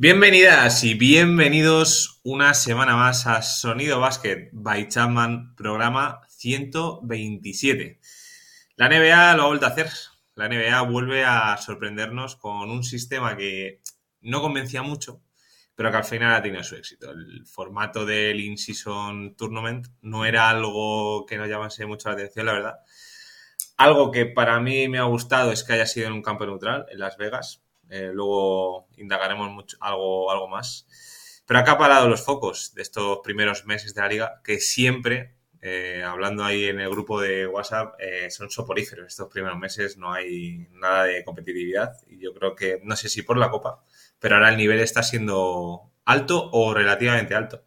Bienvenidas y bienvenidos una semana más a Sonido Basket by Chapman, programa 127. La NBA lo ha vuelto a hacer. La NBA vuelve a sorprendernos con un sistema que no convencía mucho, pero que al final ha tenido su éxito. El formato del In-Season Tournament no era algo que nos llamase mucho la atención, la verdad. Algo que para mí me ha gustado es que haya sido en un campo neutral, en Las Vegas, eh, luego indagaremos mucho, algo, algo más. Pero acá ha parado los focos de estos primeros meses de la liga, que siempre, eh, hablando ahí en el grupo de WhatsApp, eh, son soporíferos. Estos primeros meses no hay nada de competitividad y yo creo que, no sé si por la copa, pero ahora el nivel está siendo alto o relativamente alto.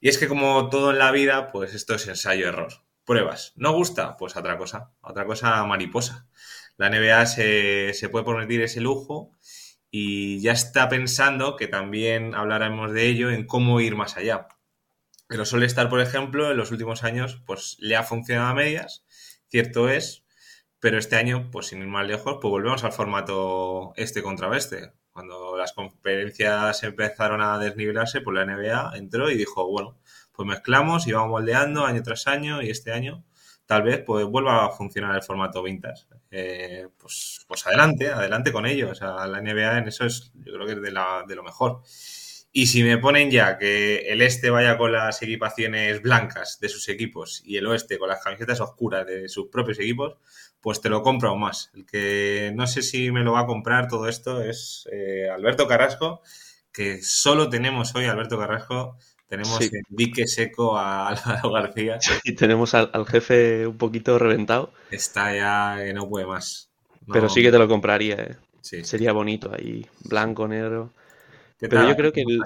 Y es que como todo en la vida, pues esto es ensayo-error. Pruebas. ¿No gusta? Pues otra cosa, otra cosa mariposa. La NBA se, se puede permitir ese lujo y ya está pensando, que también hablaremos de ello, en cómo ir más allá. Pero suele estar, por ejemplo, en los últimos años, pues le ha funcionado a medias, cierto es, pero este año, pues sin ir más lejos, pues volvemos al formato este contra oeste. Cuando las conferencias empezaron a desnivelarse, pues la NBA entró y dijo, bueno, pues mezclamos y vamos moldeando año tras año y este año tal vez pues vuelva a funcionar el formato vintage. Eh, pues, pues adelante, adelante con ello. O sea, la NBA en eso es, yo creo que es de, la, de lo mejor. Y si me ponen ya que el este vaya con las equipaciones blancas de sus equipos y el oeste con las camisetas oscuras de sus propios equipos, pues te lo compro aún más. El que no sé si me lo va a comprar todo esto es eh, Alberto Carrasco, que solo tenemos hoy Alberto Carrasco tenemos sí. dique seco a Álvaro García. Y tenemos al, al, jefe un poquito reventado. Está ya que no puede más. No. Pero sí que te lo compraría, ¿eh? sí. Sería bonito ahí, blanco, negro. Pero tal? yo creo que... El...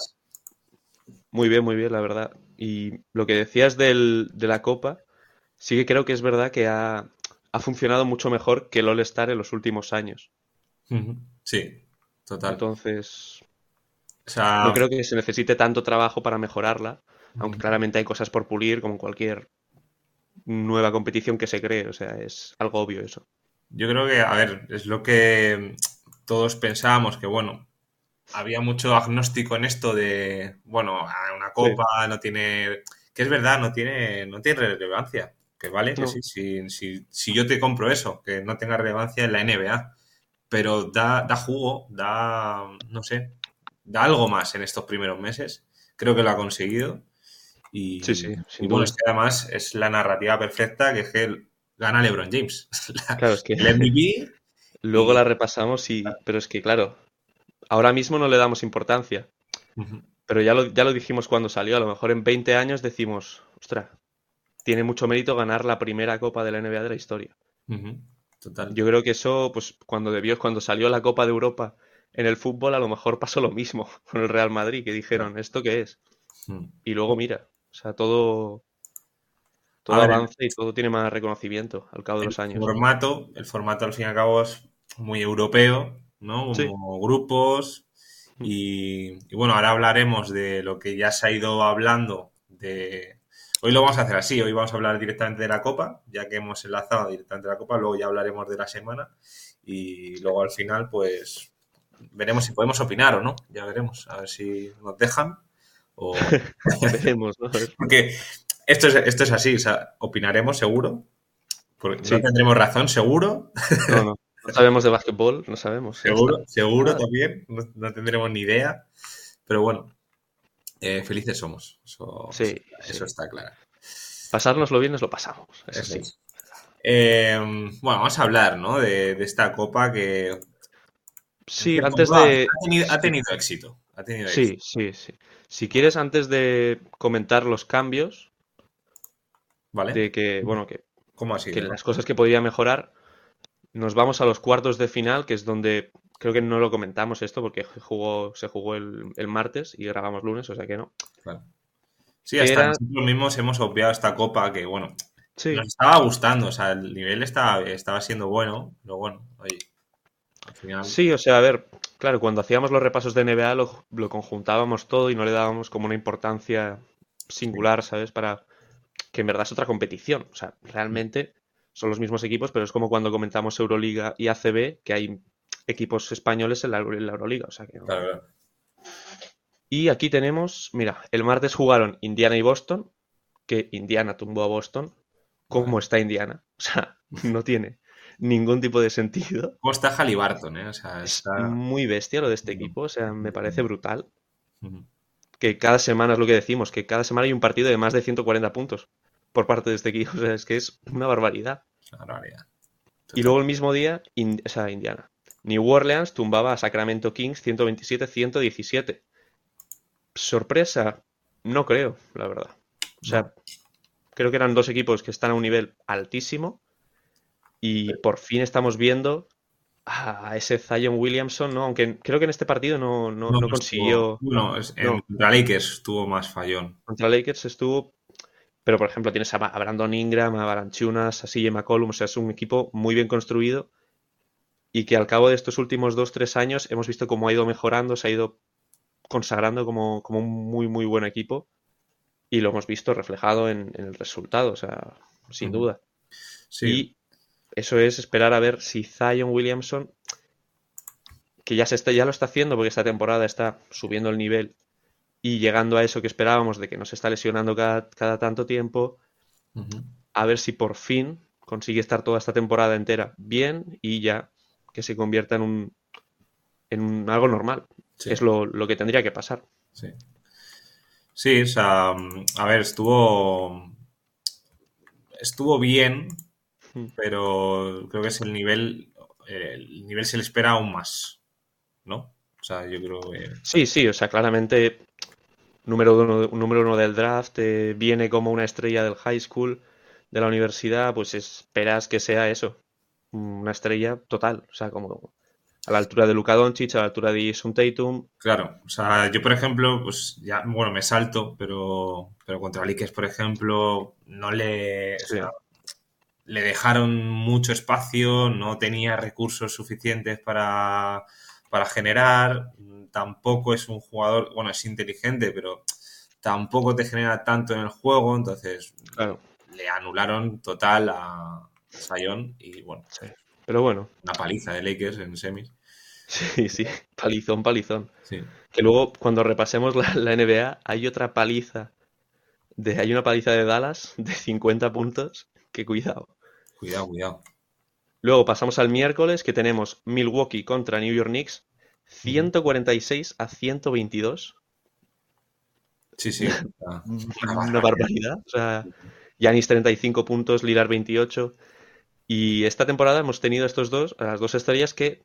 Muy bien, muy bien, la verdad. Y lo que decías del, de la Copa, sí que creo que es verdad que ha, ha funcionado mucho mejor que el All-Star en los últimos años. Sí, total. Entonces, o sea, no creo que se necesite tanto trabajo para mejorarla, aunque claramente hay cosas por pulir, como cualquier nueva competición que se cree. O sea, es algo obvio eso. Yo creo que, a ver, es lo que todos pensábamos, que bueno, había mucho agnóstico en esto de, bueno, una copa sí. no tiene, que es verdad, no tiene, no tiene relevancia. Que vale, no. que sí, si, si, si, yo te compro eso, que no tenga relevancia en la NBA, pero da, da jugo, da, no sé, da algo más en estos primeros meses. Creo que lo ha conseguido. Y, sí, sí, y bueno, es que además es la narrativa perfecta que es que gana LeBron James. La, claro, es que el MVP. Luego la repasamos y. Pero es que, claro, ahora mismo no le damos importancia. Uh -huh. Pero ya lo, ya lo dijimos cuando salió. A lo mejor en 20 años decimos, ostras, tiene mucho mérito ganar la primera copa de la NBA de la historia. Uh -huh. Total. Yo creo que eso, pues cuando debió, cuando salió la Copa de Europa en el fútbol a lo mejor pasó lo mismo con el Real Madrid, que dijeron, ¿esto qué es? Hmm. Y luego mira, o sea, todo, todo ver, avanza y todo tiene más reconocimiento al cabo de los años. El formato, el formato al fin y al cabo es muy europeo, ¿no? Como grupos. Y, y bueno, ahora hablaremos de lo que ya se ha ido hablando de... Hoy lo vamos a hacer así, hoy vamos a hablar directamente de la Copa, ya que hemos enlazado directamente de la Copa, luego ya hablaremos de la semana y luego al final pues veremos si podemos opinar o no, ya veremos, a ver si nos dejan o... Veremos, ¿no? Porque esto es, esto es así, o sea, opinaremos seguro, porque Sí. no tendremos razón seguro, No, no. No sabemos de básquetbol, no sabemos. seguro, seguro Ah. también, no, no tendremos ni idea, pero bueno, eh, felices somos, eso, Sí, eso sí. está claro. Pasárnoslo bien nos lo pasamos. Eso Eso sí. es. Eh, bueno, vamos a hablar, ¿no? De, de esta copa que Sí, antes de. ha tenido, ha sí. tenido éxito. Ha tenido Sí, éxito. sí, sí. Si quieres, antes de comentar los cambios, ¿Vale? de que, bueno, que, ¿Cómo que las cosas que podía mejorar, nos vamos a los cuartos de final, que es donde creo que no lo comentamos esto, porque jugó, se jugó el, el martes y grabamos lunes, o sea que no. Claro. Sí, hasta Era- nosotros mismos hemos obviado esta copa que, bueno, Sí, nos estaba gustando, o sea, el nivel estaba, estaba siendo bueno, pero bueno, oye, final... sí, o sea, a ver, claro, cuando hacíamos los repasos de NBA lo, lo conjuntábamos todo y no le dábamos como una importancia singular, ¿sabes? Para que en verdad es otra competición. O sea, realmente son los mismos equipos, pero es como cuando comentamos Euroliga y ACB, que hay equipos españoles en la, en la Euroliga. O sea que no. Claro. Y aquí tenemos, mira, el martes jugaron Indiana y Boston, que Indiana tumbó a Boston. ¿Cómo está Indiana? O sea, no tiene ningún tipo de sentido. ¿Cómo está Halliburton? Eh? O sea, Es muy bestia lo de este equipo, o sea, me parece brutal. Que cada semana es lo que decimos, que cada semana hay un partido de más de 140 puntos por parte de este equipo, o sea, es que es una barbaridad. Una barbaridad. Y luego el mismo día, In- o sea, Indiana. New Orleans tumbaba a Sacramento Kings 127-117. Sorpresa, no creo, la verdad. O sea, creo que eran dos equipos que están a un nivel altísimo y por fin estamos viendo a ese Zion Williamson, ¿no? Aunque creo que en este partido no, no- no pues consiguió... tuvo- Bueno, es- en no. contra Lakers tuvo más fallón. Contra Lakers estuvo... Pero, por ejemplo, tienes a a Brandon Ingram, a Balanchunas, a CJ McCollum, o sea, es un equipo muy bien construido y que al cabo de estos últimos dos, tres años hemos visto cómo ha ido mejorando, se ha ido consagrando como, como un muy, muy buen equipo y lo hemos visto reflejado en, en el resultado, o sea, sin duda. Sí. Y eso es esperar a ver si Zion Williamson, que ya, se está, ya lo está haciendo porque esta temporada está subiendo el nivel y llegando a eso que esperábamos de que nos está lesionando cada, cada tanto tiempo, a ver si por fin consigue estar toda esta temporada entera bien y ya que se convierta en un en un- algo normal. Sí. Es lo, lo que tendría que pasar. Sí. Sí, o sea, mm, a ver, estuvo. Estuvo bien. Pero creo que es el nivel. El nivel se le espera aún más. ¿No? O sea, yo creo que. Sí, sí, o sea, claramente número uno, número uno del draft, eh, viene como una estrella del high school, de la universidad, pues esperas que sea eso, una estrella total, o sea, como a la altura de Luka Doncic, a la altura de Jason Tatum, Claro, o sea, yo por ejemplo, pues ya, bueno, me salto, pero, pero contra Lakers, por ejemplo, no le, o Sí. sea, le dejaron mucho espacio, no tenía recursos suficientes para, para generar, tampoco es un jugador, bueno, es inteligente, pero tampoco te genera tanto en el juego, entonces claro, le anularon total a Sion y bueno, sí. Pero bueno, una paliza de Lakers en semis. sí, sí, palizón, palizón. Sí. Que luego, cuando repasemos la, la NBA, hay otra paliza. De, hay una paliza de Dallas de 50 puntos. Que cuidado. Cuidado, cuidado. Luego pasamos al miércoles, que tenemos Milwaukee contra New York Knicks. 146 a 122. Sí, sí. Una barbaridad. O sea, Yanis 35 puntos, Lillard 28. Y esta temporada hemos tenido estos dos, las dos estrellas que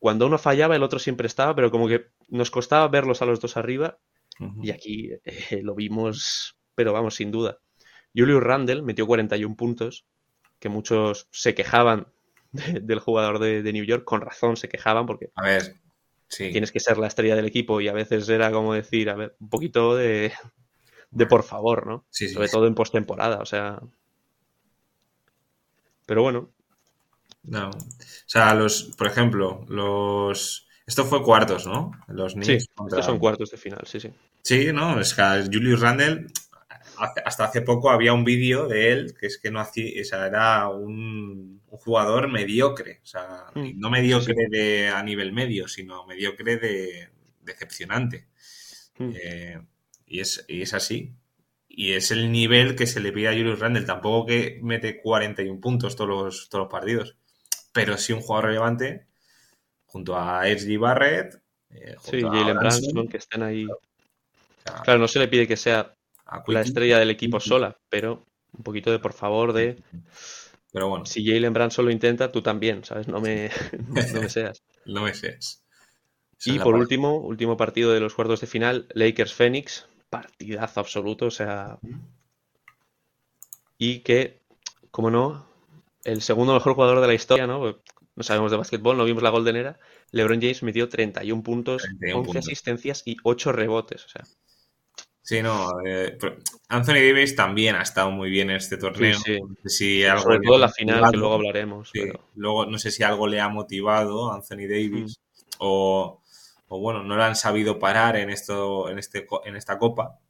cuando uno fallaba, el otro siempre estaba, pero como que nos costaba verlos a los dos arriba. Y aquí eh, lo vimos, pero vamos, sin duda. Julius Randle metió 41 puntos, que muchos se quejaban de- del jugador de, de New York, con razón se quejaban, porque A ver, sí. tienes que ser la estrella del equipo y a veces era como decir, a ver, un poquito de, de por favor, ¿no? Sí, sí, Sobre sí. todo en postemporada, o sea. Pero bueno, No. O sea, los, por ejemplo, los. Esto fue cuartos, ¿no? Los sí, Knicks contra- estos son cuartos de final, sí, sí. Sí, no, es que Julius Randle, hasta hace poco había un vídeo de él que es que no hacía, o sea, era un, un jugador mediocre, o sea, Mm, no mediocre de, a nivel medio, sino mediocre de decepcionante. Mm. Eh, y, es, y es así. Y es el nivel que se le pide a Julius Randle. Tampoco que mete 41 puntos todos los, todos los partidos. Pero sí un jugador relevante junto a S.G. Barrett. eh, Sí, junto Jalen Branson, que estén ahí. Claro, no se le pide que sea la estrella del equipo sola, pero un poquito de por favor de Pero bueno, si Jalen Branson lo intenta, tú también, ¿sabes? No me, no me seas. no me seas. Esa Y por parte. último, último partido de los cuartos de final, Lakers-Phoenix, partidazo absoluto, o sea... Y que, como no, el segundo mejor jugador de la historia, ¿no? No sabemos de básquetbol, no vimos la Golden Era. LeBron James metió 31 puntos, 31 11 puntos. asistencias y 8 rebotes, o sea... Sí, no. eh, Anthony Davis también ha estado muy bien en este torneo. Sí, sí. No sé si algo Sobre todo en la final, que luego hablaremos. Sí, pero- Luego no sé si algo le ha motivado a Anthony Davis o, o, bueno, no lo han sabido parar en esto, en este en esta copa.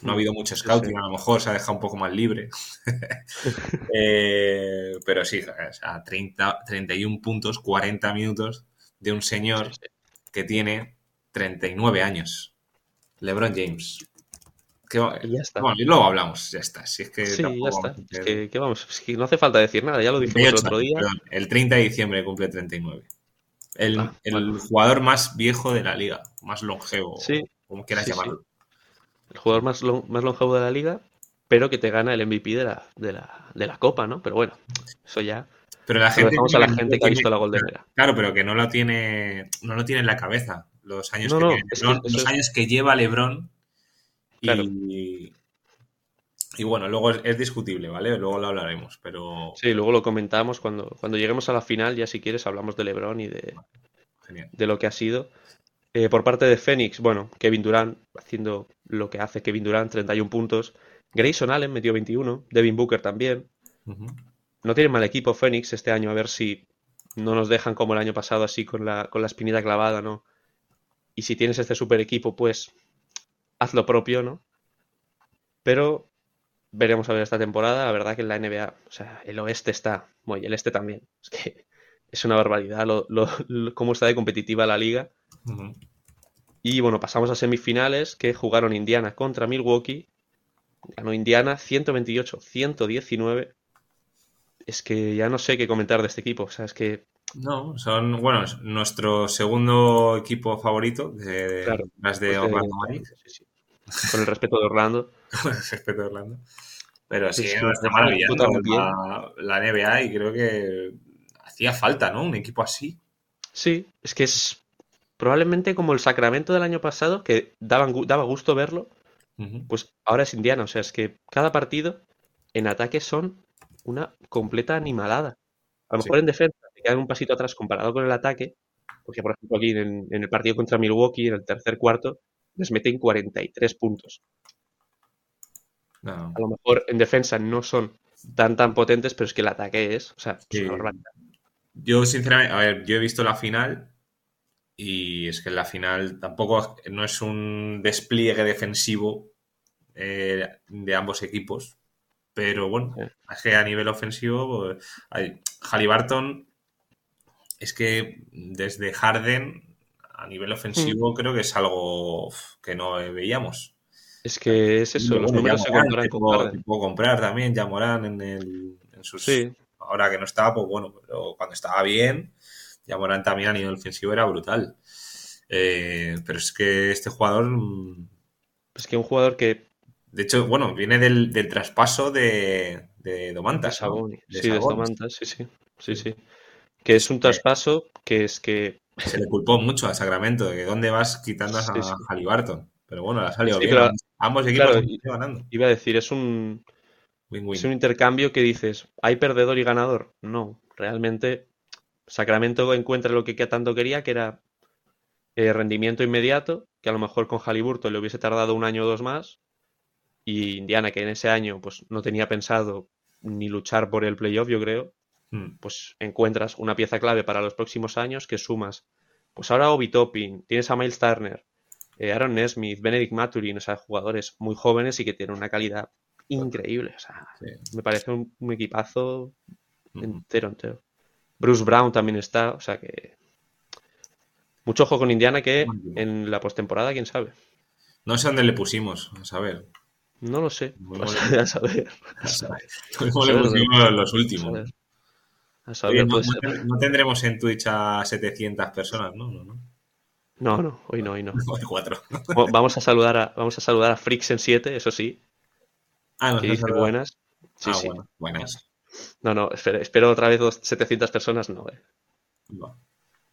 No ha Mm, habido mucho scouting, a lo mejor se ha dejado un poco más libre. Eh, pero sí, o sea, 30, 31 puntos, 40 minutos de un señor que tiene 39 años. LeBron James. Que, Y ya está. Bueno, y luego hablamos, ya está. Si es que Sí, ya está. vamos a Es hacer- que, que vamos, es que no hace falta decir nada, ya lo dijimos el 38 otro día. perdón, el 30 de diciembre cumple 39. El, Ah, el bueno. jugador más viejo de la liga, más longevo, Sí, como quieras sí, sí. llamarlo. El jugador más, más longevo de la liga, pero que te gana el MVP de la, de la, de la Copa, ¿no? Pero bueno, eso ya Pero la gente, dejamos a la gente que ha visto la Golden Era. Claro, pero que no lo tiene, no lo tiene en la cabeza. Los años, No, que, no, tiene LeBron, los es- años que lleva LeBron. Y, Claro. y bueno, luego es, es discutible, ¿vale? Luego lo hablaremos, pero Sí, luego lo comentamos cuando, cuando lleguemos a la final, ya si quieres hablamos de LeBron y de, genial. de lo que ha sido. Eh, por parte de Phoenix, bueno, Kevin Durant haciendo lo que hace Kevin Durant, 31 puntos. Grayson Allen metió 21, Devin Booker también. No tiene mal equipo Phoenix este año, a ver si no nos dejan como el año pasado así con la, con la espinita clavada, ¿no? Y si tienes este super equipo, pues haz lo propio, ¿no? Pero veremos a ver esta temporada. La verdad que en la NBA, o sea, el oeste está, bueno, y el este también. Es que es una barbaridad lo, lo- lo- cómo está de competitiva la liga. Y bueno, pasamos a semifinales que jugaron Indiana contra Milwaukee. Ganó Indiana 128-119. Es que ya no sé qué comentar de este equipo. O sea, es que No, son, bueno, es nuestro segundo equipo favorito, de, Claro, las de pues, Orlando Magic, sí, sí. Con el respeto de Orlando. con respecto a Orlando. Pero sí, maravillando puta bien. la, la NBA y creo que hacía falta, ¿no? Un equipo así. Sí, es que es probablemente como el Sacramento del año pasado, que daban daba gusto verlo, pues ahora es Indiana. O sea, es que cada partido en ataque son una completa animalada. A lo Sí. mejor en defensa te quedan un pasito atrás comparado con el ataque, porque por ejemplo aquí en, en el partido contra Milwaukee, en el tercer cuarto, les meten 43 puntos. No. A lo mejor en defensa no son tan tan potentes, pero es que el ataque es, o sea, es una. Yo, sinceramente, a ver, yo he visto la final y es que en la final tampoco no es un despliegue defensivo eh, de ambos equipos, pero bueno, Sí. es que a nivel ofensivo, pues, hay- Halliburton es que desde Harden a nivel ofensivo creo que es algo que no veíamos. Es que es eso, los números se con puedo- Harden. te puedo comprar también Yamorán en, el, en sus Sí, ahora que no estaba, pues bueno, pero cuando estaba bien, ya Morán también a nivel ofensivo era brutal. Eh, pero es que este jugador, mm, es que un jugador que de hecho, bueno, viene del, del traspaso de, de de Domantas. ¿no? Sabonis, De sí, de. Domantas, sí, sí, sí, sí. Que es un traspaso que es que Se le culpó mucho a Sacramento de que dónde vas quitando a Sí, sí. Halliburton. Pero bueno, le ha salido Sí, bien. pero- Ambos equipos claro, ganando. iba a decir, es un, es un intercambio que dices, ¿hay perdedor y ganador? No, realmente Sacramento encuentra lo que que tanto quería, que era eh, rendimiento inmediato, que a lo mejor con Halliburton le hubiese tardado un año o dos más, y Indiana, que en ese año pues no tenía pensado ni luchar por el playoff, yo creo, Mm, pues encuentras una pieza clave para los próximos años que sumas. Pues ahora Obi Toppin, tienes a Miles Turner, eh, Aaron Nesmith, Benedict Maturin, o sea, jugadores muy jóvenes y que tienen una calidad increíble. O sea, sí. me parece un, un equipazo Mm. entero, entero. Bruce Brown también está, o sea que. Mucho ojo con Indiana que en la postemporada, quién sabe. No sé dónde le pusimos, a saber. No lo sé. Muy bueno. sea, a saber. A saber. ¿Cómo le saber, los A últimos? A saber, no, no no tendremos en Twitch a 700 personas, ¿no? No, no. No, no, hoy no, hoy no. Cuatro. Vamos a saludar a, vamos a saludar a Fricks en 7, eso sí, Ah, nos que dice buenas. Sí, ah, sí. bueno, buenas. No, no, espero, espero otra vez dos- 700 personas, no. eh.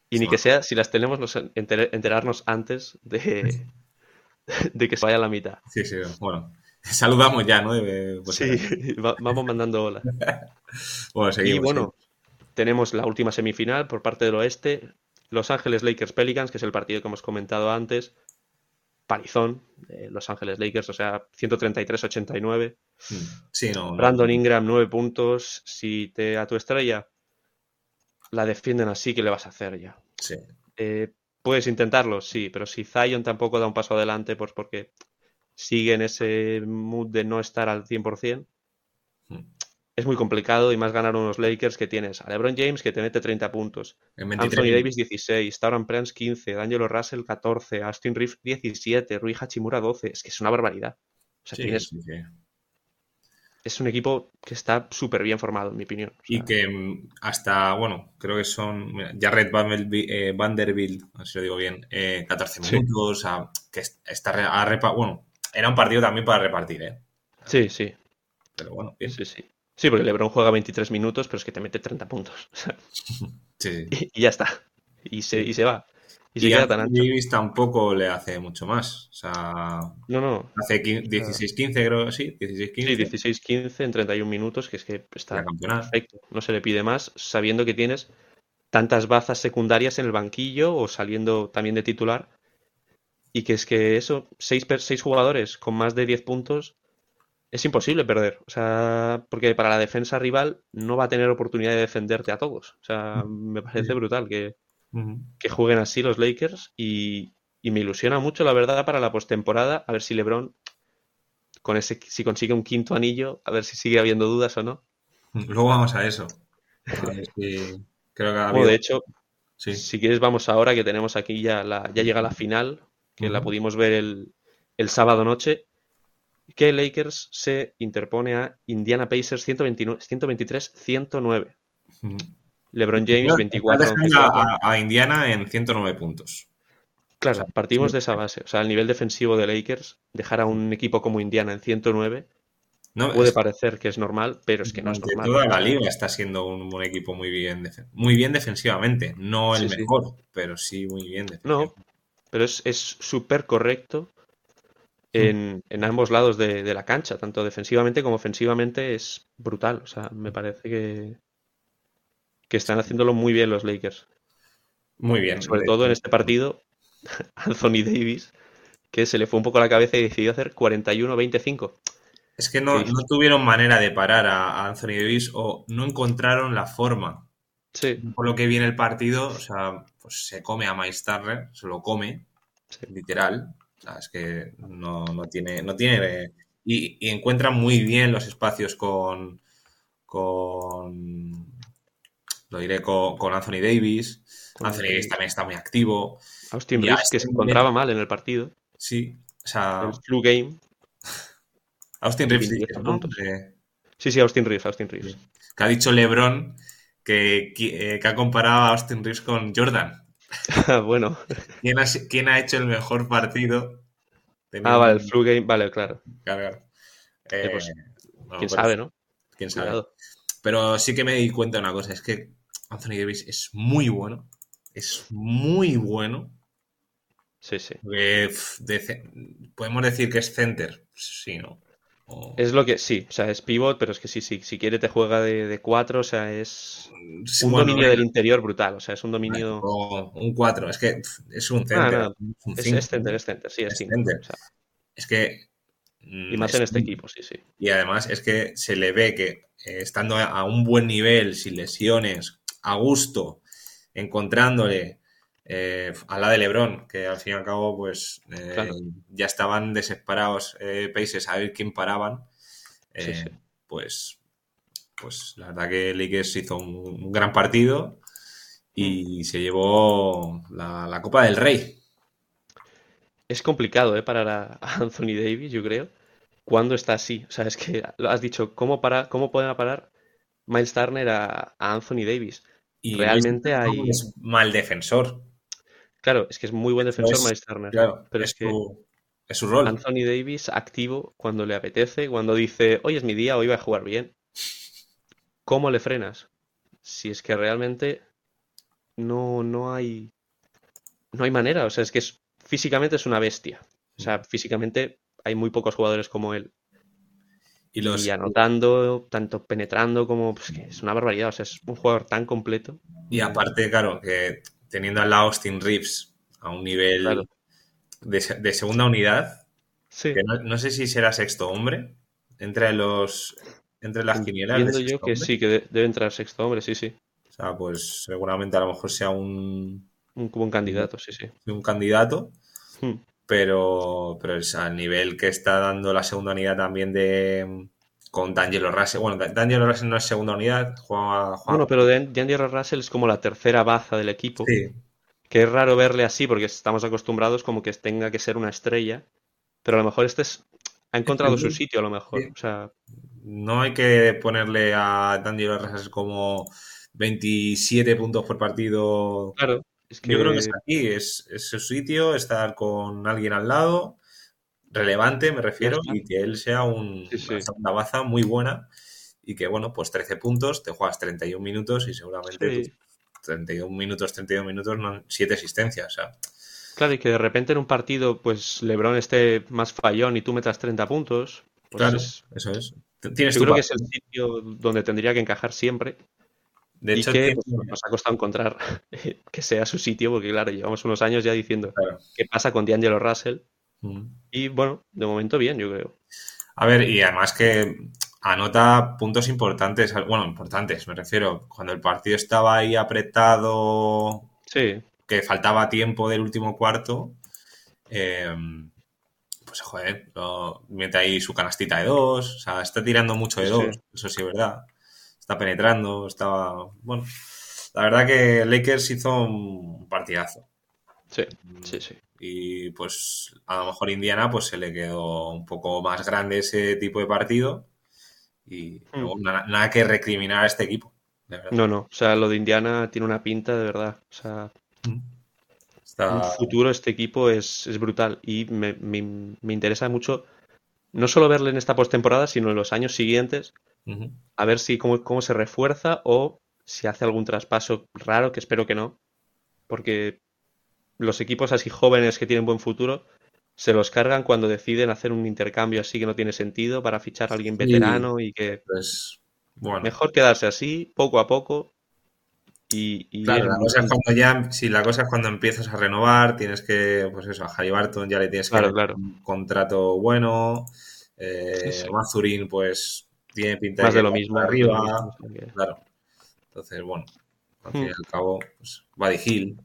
Y ni que sea, si las tenemos, nos enter- enterarnos antes de, de que se vaya a la mitad. Sí, sí, bueno. Saludamos ya, ¿no? Pues, Sí, va- vamos mandando hola. Bueno, Y seguimos. bueno, tenemos la última semifinal por parte del oeste. Los Ángeles Lakers Pelicans, que es el partido que hemos comentado antes. Palizón de Los Ángeles Lakers, o sea, 133-89. Mm, Sí, no. no. Brandon Ingram, 9 puntos. Si te a tu estrella la defienden así, ¿qué le vas a hacer ya? Sí. Eh, puedes intentarlo, sí, pero si Zion tampoco da un paso adelante, pues porque sigue en ese mood de no estar al 100%, Mm. Es muy complicado y más ganar unos Lakers que tienes a LeBron James que te mete 30 puntos, Anthony 23. Davis 16, Tauran Prince 15, D'Angelo Russell 14, Austin Reeves 17, Rui Hachimura 12. Es que es una barbaridad. O sea, Sí, tienes, sí, sí. es un equipo que está súper bien formado, en mi opinión. O Y que mm, hasta, bueno, creo que son mira, Jared Vanderbilt, eh, si lo digo bien, eh, 14 Sí. minutos, que est- está repa- bueno, era un partido también para repartir, ¿eh? Sí, sí, Pero bueno, bien. sí, sí. Sí, porque LeBron juega 23 minutos, pero es que te mete 30 puntos. Sí, y, y ya está. Y se, y se va. Y se Y queda tan ancho. Davis tampoco le hace mucho más. O sea, No, no. hace 16-15, creo, sí, 16-15. Sí, 16-15 en 31 minutos, que es que está perfecto. No se le pide más, sabiendo que tienes tantas bazas secundarias en el banquillo o saliendo también de titular. Y que es que eso, seis, seis jugadores con más de 10 puntos, es imposible perder. O sea, porque para la defensa rival no va a tener oportunidad de defenderte a todos. O sea, me parece brutal que, jueguen así los Lakers y, y me ilusiona mucho, la verdad, para la postemporada, a ver si LeBron, con ese, si consigue un quinto anillo, a ver si sigue habiendo dudas o no. Luego vamos a eso. A ver si- Creo que ha de hecho, Sí. si quieres vamos ahora que tenemos aquí ya la, ya llega la final, que la pudimos ver el, el sábado noche, que Lakers se interpone a Indiana Pacers 129 123-109. Ujú. LeBron James Está 24 dejando a, a Indiana en 109 puntos. Claro, partimos de esa base. O sea, el nivel defensivo de Lakers, dejar a un equipo como Indiana en 109 No, puede es- parecer que es normal, pero es que no es normal. toda la liga está siendo un, un equipo muy bien, muy bien defensivamente. No el Sí, sí. mejor, pero sí muy bien No, defensivamente. pero es es súper correcto en, en ambos lados de, de la cancha, tanto defensivamente como ofensivamente es brutal. O sea, me parece que, que están haciéndolo muy bien los Lakers. Muy bien. Sobre todo en este partido, Anthony Davis, que se le fue un poco la cabeza y decidió hacer 41-25. Es que no, Sí. no tuvieron manera de parar a, a Anthony Davis o no encontraron la forma. Sí, Por lo que viene el partido, o sea, pues se come a Miles Turner, se lo come, Sí. literal. Es que no, no tiene, no tiene. Y, y encuentran muy bien los espacios con. con. Lo diré con, con Anthony Davis. Con Anthony Davis también está muy activo. Austin Reeves, que este se encontraba mal en el partido. Sí. O sea, El flu game. Austin Reeves, 18 dices, ¿no? puntos. Sí, sí, Austin Reeves, Austin Reeves. que ha dicho LeBron que, que, que ha comparado a Austin Reeves con Jordan. bueno. ¿Quién ha, quién ha hecho el mejor partido? Ah, vale, el flu game, vale, claro. Claro, claro. Eh, pues, no, Quién pero- sabe, ¿no? Quién sabe. Cuidado. Pero sí que me di cuenta de una cosa, es que Anthony Davis es muy bueno. Es muy bueno. Sí, sí. De ce- podemos decir que es center. Sí, ¿no? O- Es lo que, sí, o sea, es pivot, pero es que sí, sí, si quiere te juega de, de cuatro, o sea, es sí, un bueno, dominio del interior brutal, o sea, es un dominio... o un 4. Es que es un Ah, center. no, un es, cinco. es center, es center, sí, es Es cinco, center. o sea, Es que. mm, y más es en este equipo, sí, sí. Y además es que se le ve que eh, estando a- a un buen nivel, sin lesiones, a gusto, encontrándole eh, a la de Lebron, que al fin y al cabo, pues eh, Claro. ya estaban desesperados eh, Pacers a ver quién paraban. Sí, sí. Pues, pues la verdad que Lakers hizo un, un gran partido Mm. y se llevó la, la Copa del Rey. Es complicado, ¿eh? Parar a, Anthony Davis, yo creo, cuando está así. O sea, es que lo has dicho, ¿cómo, para, cómo pueden parar Miles Turner a, a Anthony Davis? Y Realmente hay- es mal defensor. Claro, es que es muy buen defensor es- Miles Turner. Claro, Pero es, es que es su rol. Anthony Davis activo cuando le apetece, cuando dice, hoy es mi día, hoy voy a jugar bien. ¿Cómo le frenas? Si es que realmente no, no hay no hay manera, o sea, es que es, físicamente es una bestia. O sea, físicamente hay muy pocos jugadores como él. Y los, Y anotando, tanto penetrando como pues, que es una barbaridad, o sea, es un jugador tan completo. Y aparte, claro, que teniendo al lado Austin Reeves a un nivel Claro. de, se- de segunda unidad, Sí. que no, no sé si será sexto hombre, entre los entre las quinielas. Entiendo yo que hombre. sí, que de- debe entrar sexto hombre, sí, sí. O sea, pues seguramente a lo mejor sea un, Un buen candidato, sí, sí. un candidato, Hmm. pero, pero es al nivel que está dando la segunda unidad también de, con D'Angelo Russell. Bueno, D'Angelo Russell no es segunda unidad, juega, juega- Bueno, pero Dan- D'Angelo Russell es como la tercera baza del equipo. Sí, Que es raro verle así porque estamos acostumbrados como que tenga que ser una estrella. Pero a lo mejor este es, ha encontrado su sitio, a lo mejor. Sí. O sea, no hay que ponerle a D'Angelo Russell como 27 puntos por partido. claro. Es que Yo creo que es aquí, es, es su sitio, estar con alguien al lado, relevante me refiero, y que él sea un, Sí, sí. una segunda baza muy buena y que, bueno, pues 13 puntos, te juegas 31 minutos y seguramente Sí. tus 31 minutos, 32 minutos, no, 7 asistencias, o sea, Claro, y que de repente en un partido, pues LeBron esté más fallón y tú metas 30 puntos. Pues claro, es- eso es. Tienes yo creo que es el sitio donde tendría que encajar siempre. De y hecho, que pues, nos ha costado encontrar que sea su sitio, porque claro, llevamos unos años ya diciendo claro. qué pasa con D'Angelo Russell. Y bueno, de momento bien, yo creo. A ver, y además que anota puntos importantes, bueno, importantes, me refiero, cuando el partido estaba ahí apretado, Sí, que faltaba tiempo del último cuarto, eh, pues joder, lo- mete ahí su canastita de dos, o sea, está tirando mucho de Sí, dos, eso sí es verdad, está penetrando, estaba, bueno, la verdad que Lakers hizo un partidazo. sí, sí, sí. Y pues a lo mejor Indiana pues se le quedó un poco más grande ese tipo de partido. Y Hmm. luego nada, nada que recriminar a este equipo. de verdad. No, no, o sea, lo de Indiana tiene una pinta de verdad. O sea, en Está- futuro este equipo es, es brutal y me, me- me interesa mucho no solo verle en esta postemporada, sino en los años siguientes, a ver si cómo, cómo se refuerza o si hace algún traspaso raro, que espero que no, porque los equipos así jóvenes que tienen buen futuro se los cargan cuando deciden hacer un intercambio así que no tiene sentido para fichar a alguien veterano y que Pues bueno, mejor quedarse así, poco a poco y, y claro, la cosa es cuando ya, si la cosa es cuando empiezas a renovar, tienes que, pues eso, a Harry Barton ya le tienes que Claro, dar claro. un contrato bueno. Eh, Sí, sí. Mazurín, pues tiene pinta más que de lo mismo. lo arriba. mismo, que- Claro. Entonces, bueno, al fin y Hmm. al cabo, pues, Buddy Hill.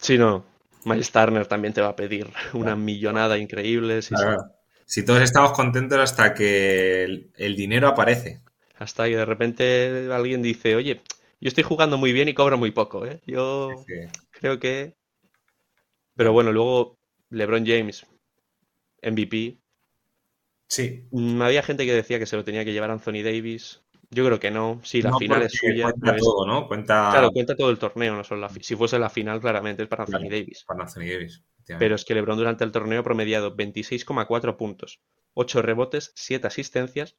Sí, no. Miles Turner también te va a pedir una millonada increíble. sí, sí. Claro. Si todos estamos contentos hasta que el, el dinero aparece. Hasta que de repente alguien dice, oye, yo estoy jugando muy bien y cobro muy poco, ¿eh? Yo creo que... Pero bueno, luego LeBron James, MVP. Sí. Mm, Había gente que decía que se lo tenía que llevar Anthony Davis. Yo creo que no. Sí, la No, final es suya. Cuenta pero es- todo, ¿no? Cuenta Claro, cuenta todo el torneo, no solo la fi- Si fuese la final, claramente es para Anthony Claro. Davis. para Anthony Davis. Pero es que LeBron durante el torneo ha promediado 26,4 puntos, 8 rebotes, 7 asistencias,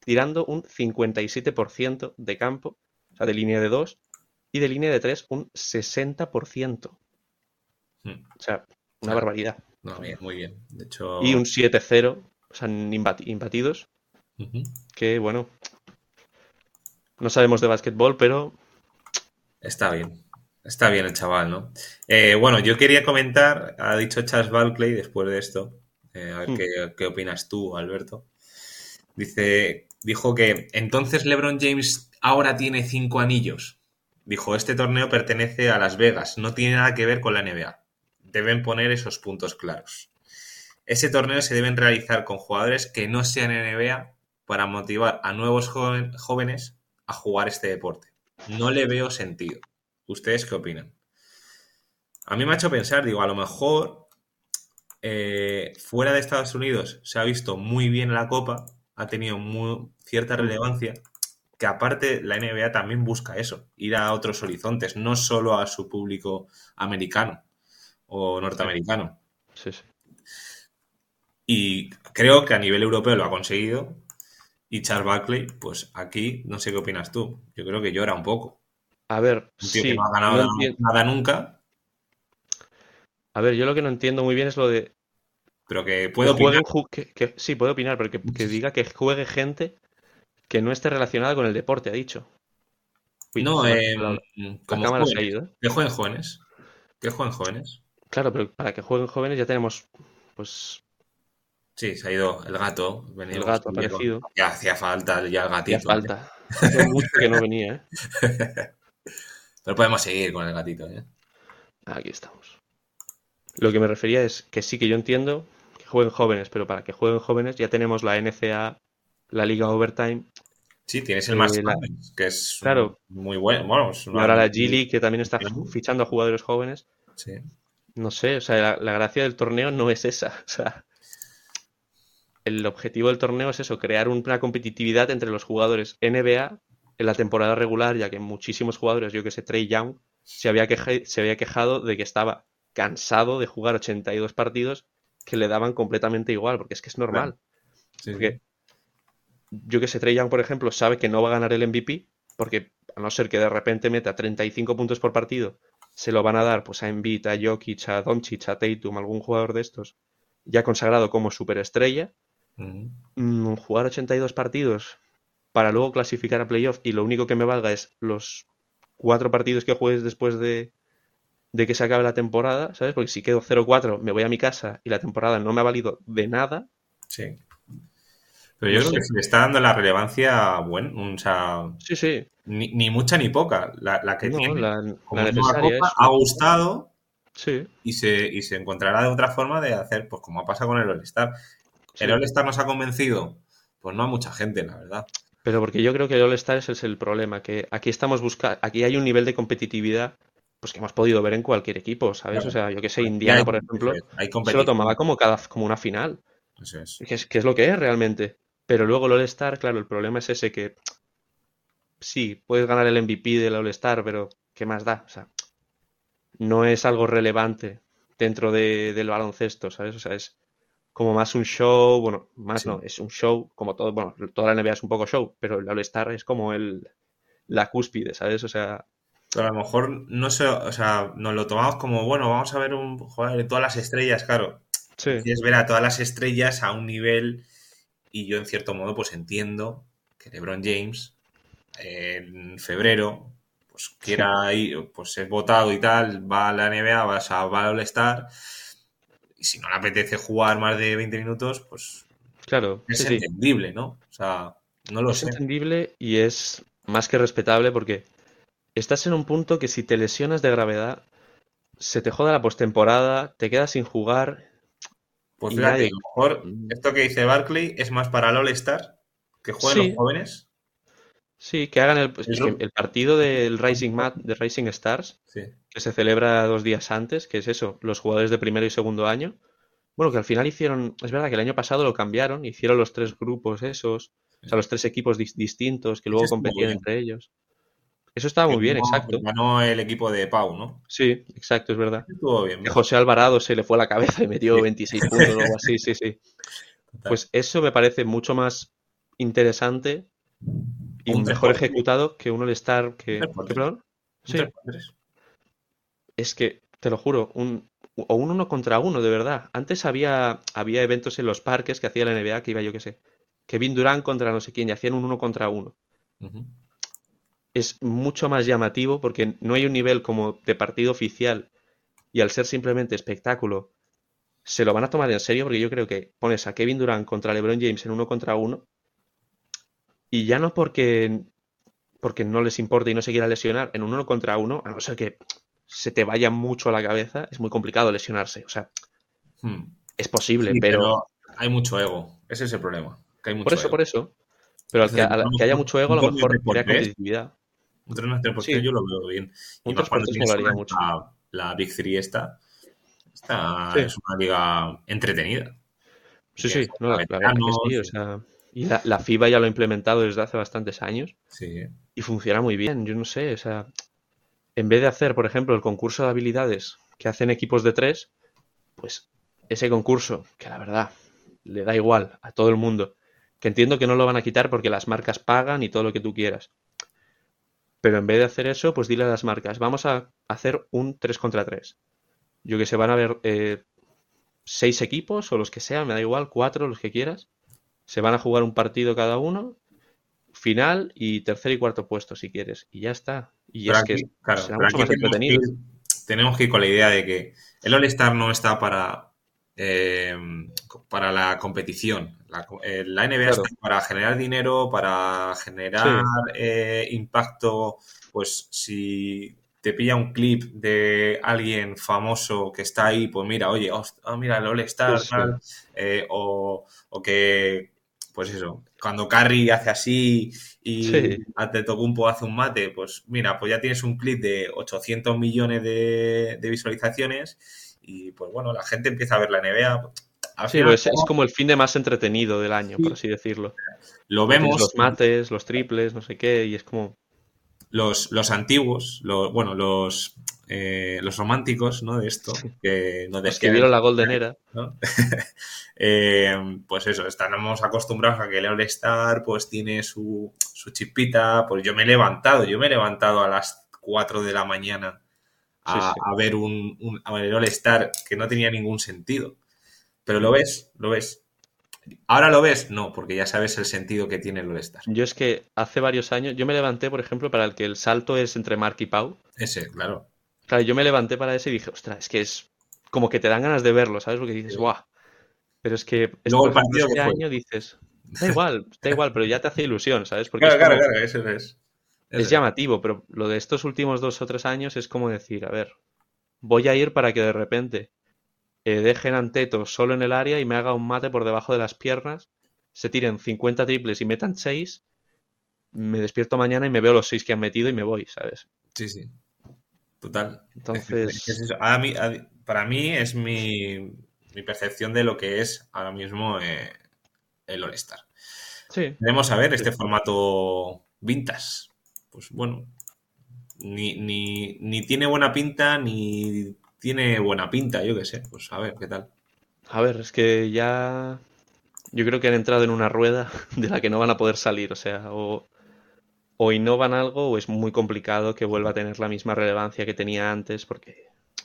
tirando un 57% de campo, o sea, de línea de 2, y de línea de 3 un 60%. Hmm. O sea, una barbaridad. No, bien, muy bien. De hecho, Y un 7-0, o sea, imbati- imbatidos, Ujú. que bueno, no sabemos de básquetbol, pero está bien. Está bien el chaval, ¿no? Eh, bueno, yo quería comentar, ha dicho Charles Barkley después de esto, eh, a ver Hmm. qué, qué opinas tú, Alberto. Dice, dijo que entonces LeBron James ahora tiene cinco anillos. Dijo, este torneo pertenece a Las Vegas, no tiene nada que ver con la NBA. Deben poner esos puntos claros. Ese torneo se deben realizar con jugadores que no sean NBA para motivar a nuevos jóvenes a jugar este deporte. No le veo sentido. ¿Ustedes qué opinan? A mí me ha hecho pensar, digo, a lo mejor eh, fuera de Estados Unidos se ha visto muy bien la Copa, ha tenido muy- cierta relevancia, que aparte la NBA también busca eso, ir a otros horizontes, no solo a su público americano o norteamericano. sí, sí. Y creo que a nivel europeo lo ha conseguido. Y Charles Barkley, pues aquí no sé qué opinas tú. Yo creo que llora un poco. A ver, Un tío sí, que no ha ganado no nada nunca, a ver, yo lo que no entiendo muy bien es lo de pero que opinar. ju- que- que- sí, puede opinar, pero que, diga que juegue gente que no esté relacionada con el deporte, ha dicho. Uy, No, eh, la- como se ha ido, ¿eh? Que jueguen jóvenes. Que jueguen jóvenes. Claro, pero para que jueguen jóvenes ya tenemos, pues, Sí, se ha ido el gato. El gato ha aparecido. Ya hacía falta ya el hacía gatito. falta. Hacía mucho que no venía, ¿eh? Pero podemos seguir con el gatito. ¿eh? Aquí estamos. Lo que me refería es que sí que yo entiendo que jueguen jóvenes, pero para que jueguen jóvenes ya tenemos la NCA la liga Overtime. Sí, tienes el más Eh, la- que es Claro. muy bueno. Bueno, es una- ahora la G League, que también está fichando a jugadores jóvenes. Sí. No sé, o sea, la, la gracia del torneo no es esa. O sea, el objetivo del torneo es eso, crear una competitividad entre los jugadores NBA en la temporada regular, ya que muchísimos jugadores, yo que sé, Trey Young, se había, queja- se había quejado de que estaba cansado de jugar 82 partidos que le daban completamente igual, porque es que es normal. Sí. Porque yo que sé, Trey Young, por ejemplo, sabe que no va a ganar el MVP, porque a no ser que de repente meta 35 puntos por partido, se lo van a dar pues a Embiid, a Jokic, a Doncic, a Tatum, algún jugador de estos ya consagrado como superestrella. Mm, jugar 82 partidos para luego clasificar a playoff y lo único que me valga es los cuatro partidos que juegues después de, de que se acabe la temporada, ¿sabes? Porque si quedo 0-4 me voy a mi casa y la temporada no me ha valido de nada. Sí. Pero yo No creo que se le está dando la relevancia buena, o sea, Sí, sí, ni, ni mucha ni poca. La, la que no, tiene la, como la copa es. ha gustado Sí, y se, y se encontrará de otra forma de hacer, pues como ha pasado con el All-Star. Sí. ¿El All-Star nos ha convencido? Pues no a mucha gente, la verdad. Pero porque yo creo que el All-Star es el problema, que aquí estamos buscando, aquí hay un nivel de competitividad pues que hemos podido ver en cualquier equipo, ¿sabes? Claro. O sea, yo que sé, Indiana, hay- por ejemplo, Hay se lo tomaba como cada como una final, Eso es. que es, que es lo que es realmente. Pero luego el All-Star, claro, el problema es ese que sí, puedes ganar el MVP del All-Star, pero ¿qué más da? O sea, no es algo relevante dentro de- del baloncesto, ¿sabes? O sea, es como más un show, bueno, más Sí. no, es un show como todo, bueno, toda la NBA es un poco show, pero el All-Star es como el la cúspide, ¿sabes? O sea, Pero a lo mejor no sé, o sea, nos lo tomamos como, bueno, vamos a ver un joder, de todas las estrellas, claro. sí, Quieres ver a todas las estrellas a un nivel y yo en cierto modo pues entiendo que LeBron James en febrero pues quiera ir, pues ser votado y tal, va a la NBA, va a, va al All-Star y si no le apetece jugar más de 20 minutos, pues claro, es sí, sí. entendible, ¿no? O sea, no lo Es sé. entendible y es más que respetable porque estás en un punto que si te lesionas de gravedad, se te joda la postemporada, te quedas sin jugar. Pues fíjate, nadie- a lo mejor esto que dice Barkley es más para el All-Star, que jueguen Sí. los jóvenes. Sí, que hagan el, es partido del Rising Mat, de Rising Stars, Sí. Que se celebra dos días antes, que es eso, los jugadores de primero y segundo año. Bueno, que al final hicieron, es verdad que el año pasado lo cambiaron, hicieron los tres grupos esos, o sea, los tres equipos dis- distintos que luego competían entre ellos. Eso estaba muy bien, Ganó- exacto. Ganó el equipo de Pau, ¿no? Sí, exacto, es verdad. Estuvo bien. Que José Alvarado se le fue a la cabeza y metió Sí. 26 puntos o algo así, sí, sí. Pues eso me parece mucho más interesante y Un mejor ejecutado que un All-Star que... tres por ¿Qué, tres. perdón? Sí. Es que, te lo juro, un, o un uno contra uno, de verdad. Antes había, había eventos en los parques que hacía la NBA que iba, yo qué sé, Kevin Durant contra no sé quién y hacían un uno contra uno. Es mucho más llamativo porque no hay un nivel como de partido oficial y al ser simplemente espectáculo se lo van a tomar en serio porque yo creo que pones a Kevin Durant contra LeBron James en uno contra uno y ya no porque porque no les importa y no se quiera lesionar en un uno contra uno, a no ser que se te vaya mucho a la cabeza, es muy complicado lesionarse. O sea, Hmm. es posible, Sí, pero, hay mucho ego. Ese es el problema. Que hay mucho por eso, ego. por eso. Pero al que, al haya mucho ego, a lo mejor crea competitividad. Un 3 3 por Sí. 3 yo lo veo bien. Un más 3 por cuando 3 tienes molaría una- mucho. La, la Big 3 esta. Esta Sí. es una liga entretenida. Sí, sí, no, la, la verdad que sí, o sea, y la, la FIBA ya lo ha implementado desde hace bastantes años Sí. y funciona muy bien, yo no sé, o sea, en vez de hacer, por ejemplo, el concurso de habilidades que hacen equipos de tres, pues ese concurso, que la verdad le da igual a todo el mundo, que entiendo que no lo van a quitar porque las marcas pagan y todo lo que tú quieras, pero en vez de hacer eso, pues dile a las marcas, vamos a hacer un 3 contra 3. Yo que sé, van a ver eh, seis equipos o los que sean, me da igual, cuatro, los que quieras. Se van a jugar un partido cada uno, final y tercer y cuarto puesto si quieres. Y ya está. Y Pero es que claro, será pero mucho aquí más tenemos que, ir, tenemos que ir con la idea de que el All-Star no está para, eh, para la competición. La, eh, la NBA Claro. está para generar dinero, para generar eh, impacto. Pues si te pilla un clip de alguien famoso que está ahí, pues mira, oye, ah, mira, el All-Star, sí. eh, o, o que pues eso, cuando Carry hace así y Sí. Antetokounmpo hace un mate, pues mira, pues ya tienes un clip de 800 millones de, de visualizaciones y pues bueno, la gente empieza a ver la NBA. Al Sí, final, pues es como el fin de más entretenido del año, por así decirlo. lo vemos, Los mates, los triples, no sé qué, y es como. los, los antiguos, los, bueno, los, eh, los románticos, ¿no? De esto, que nos la Golden Era. ¿no? Eh, pues eso, estamos acostumbrados a que el All-Star pues tiene su, su chipita, pues yo me he levantado, yo me he levantado a las 4 de la mañana a, Sí, sí. a ver un, un- a ver el All-Star que no tenía ningún sentido. Pero lo ves, lo ves. ¿Ahora lo ves? No, porque ya sabes el sentido que tiene el All-Star. Yo es que hace varios años, yo me levanté, por ejemplo, para el que el salto es entre Mark y Pau. Ese, claro. Claro, yo me levanté para ese y dije, ostras, es que es como que te dan ganas de verlo, ¿sabes? Porque dices, guau. Pero es que Luego el partido este año dices, da igual, da igual, pero ya te hace ilusión, ¿sabes? Porque Claro, es claro, como- claro, eso es. es llamativo, pero lo de estos últimos dos o tres años es como decir, a ver, voy a ir para que de repente eh, dejen a Anteto solo en el área y me haga un mate por debajo de las piernas, se tiren 50 triples y metan 6, me despierto mañana y me veo los 6 que han metido y me voy, ¿sabes? Sí, sí. Total. Entonces, Es eso. A mí- a- para mí es mi, mi percepción de lo que es ahora mismo eh, el All-Star. sí, Veremos a ver este formato vintage. Pues bueno, ni, ni, ni tiene buena pinta, ni tiene buena pinta, yo qué sé. Pues a ver, ¿qué tal? a ver, es que ya yo creo que han entrado en una rueda de la que no van a poder salir, o sea, o, o innovan algo o es muy complicado que vuelva a tener la misma relevancia que tenía antes porque,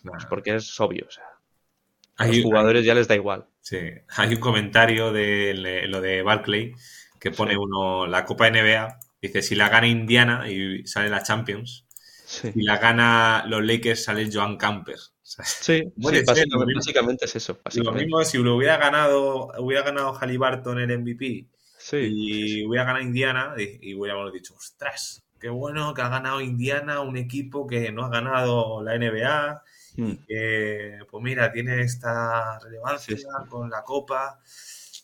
pues porque es obvio, o sea, a Hay- los jugadores ya les da igual. Sí, hay un comentario de lo de Barclay que pone Sí. uno la Copa NBA. Dice: si la gana Indiana y sale la Champions, Sí, si la gana los Lakers, sale Joan Camper. O sea, sí, sí, básicamente, lo básicamente es eso, Lo básicamente. mismo si lo hubiera ganado, hubiera ganado Halliburton el MVP Sí, y hubiera ganado Indiana y, y hubiéramos dicho, ostras, qué bueno que ha ganado Indiana, un equipo que no ha ganado la NBA, mm, que pues mira, tiene esta relevancia Sí, sí. con la Copa.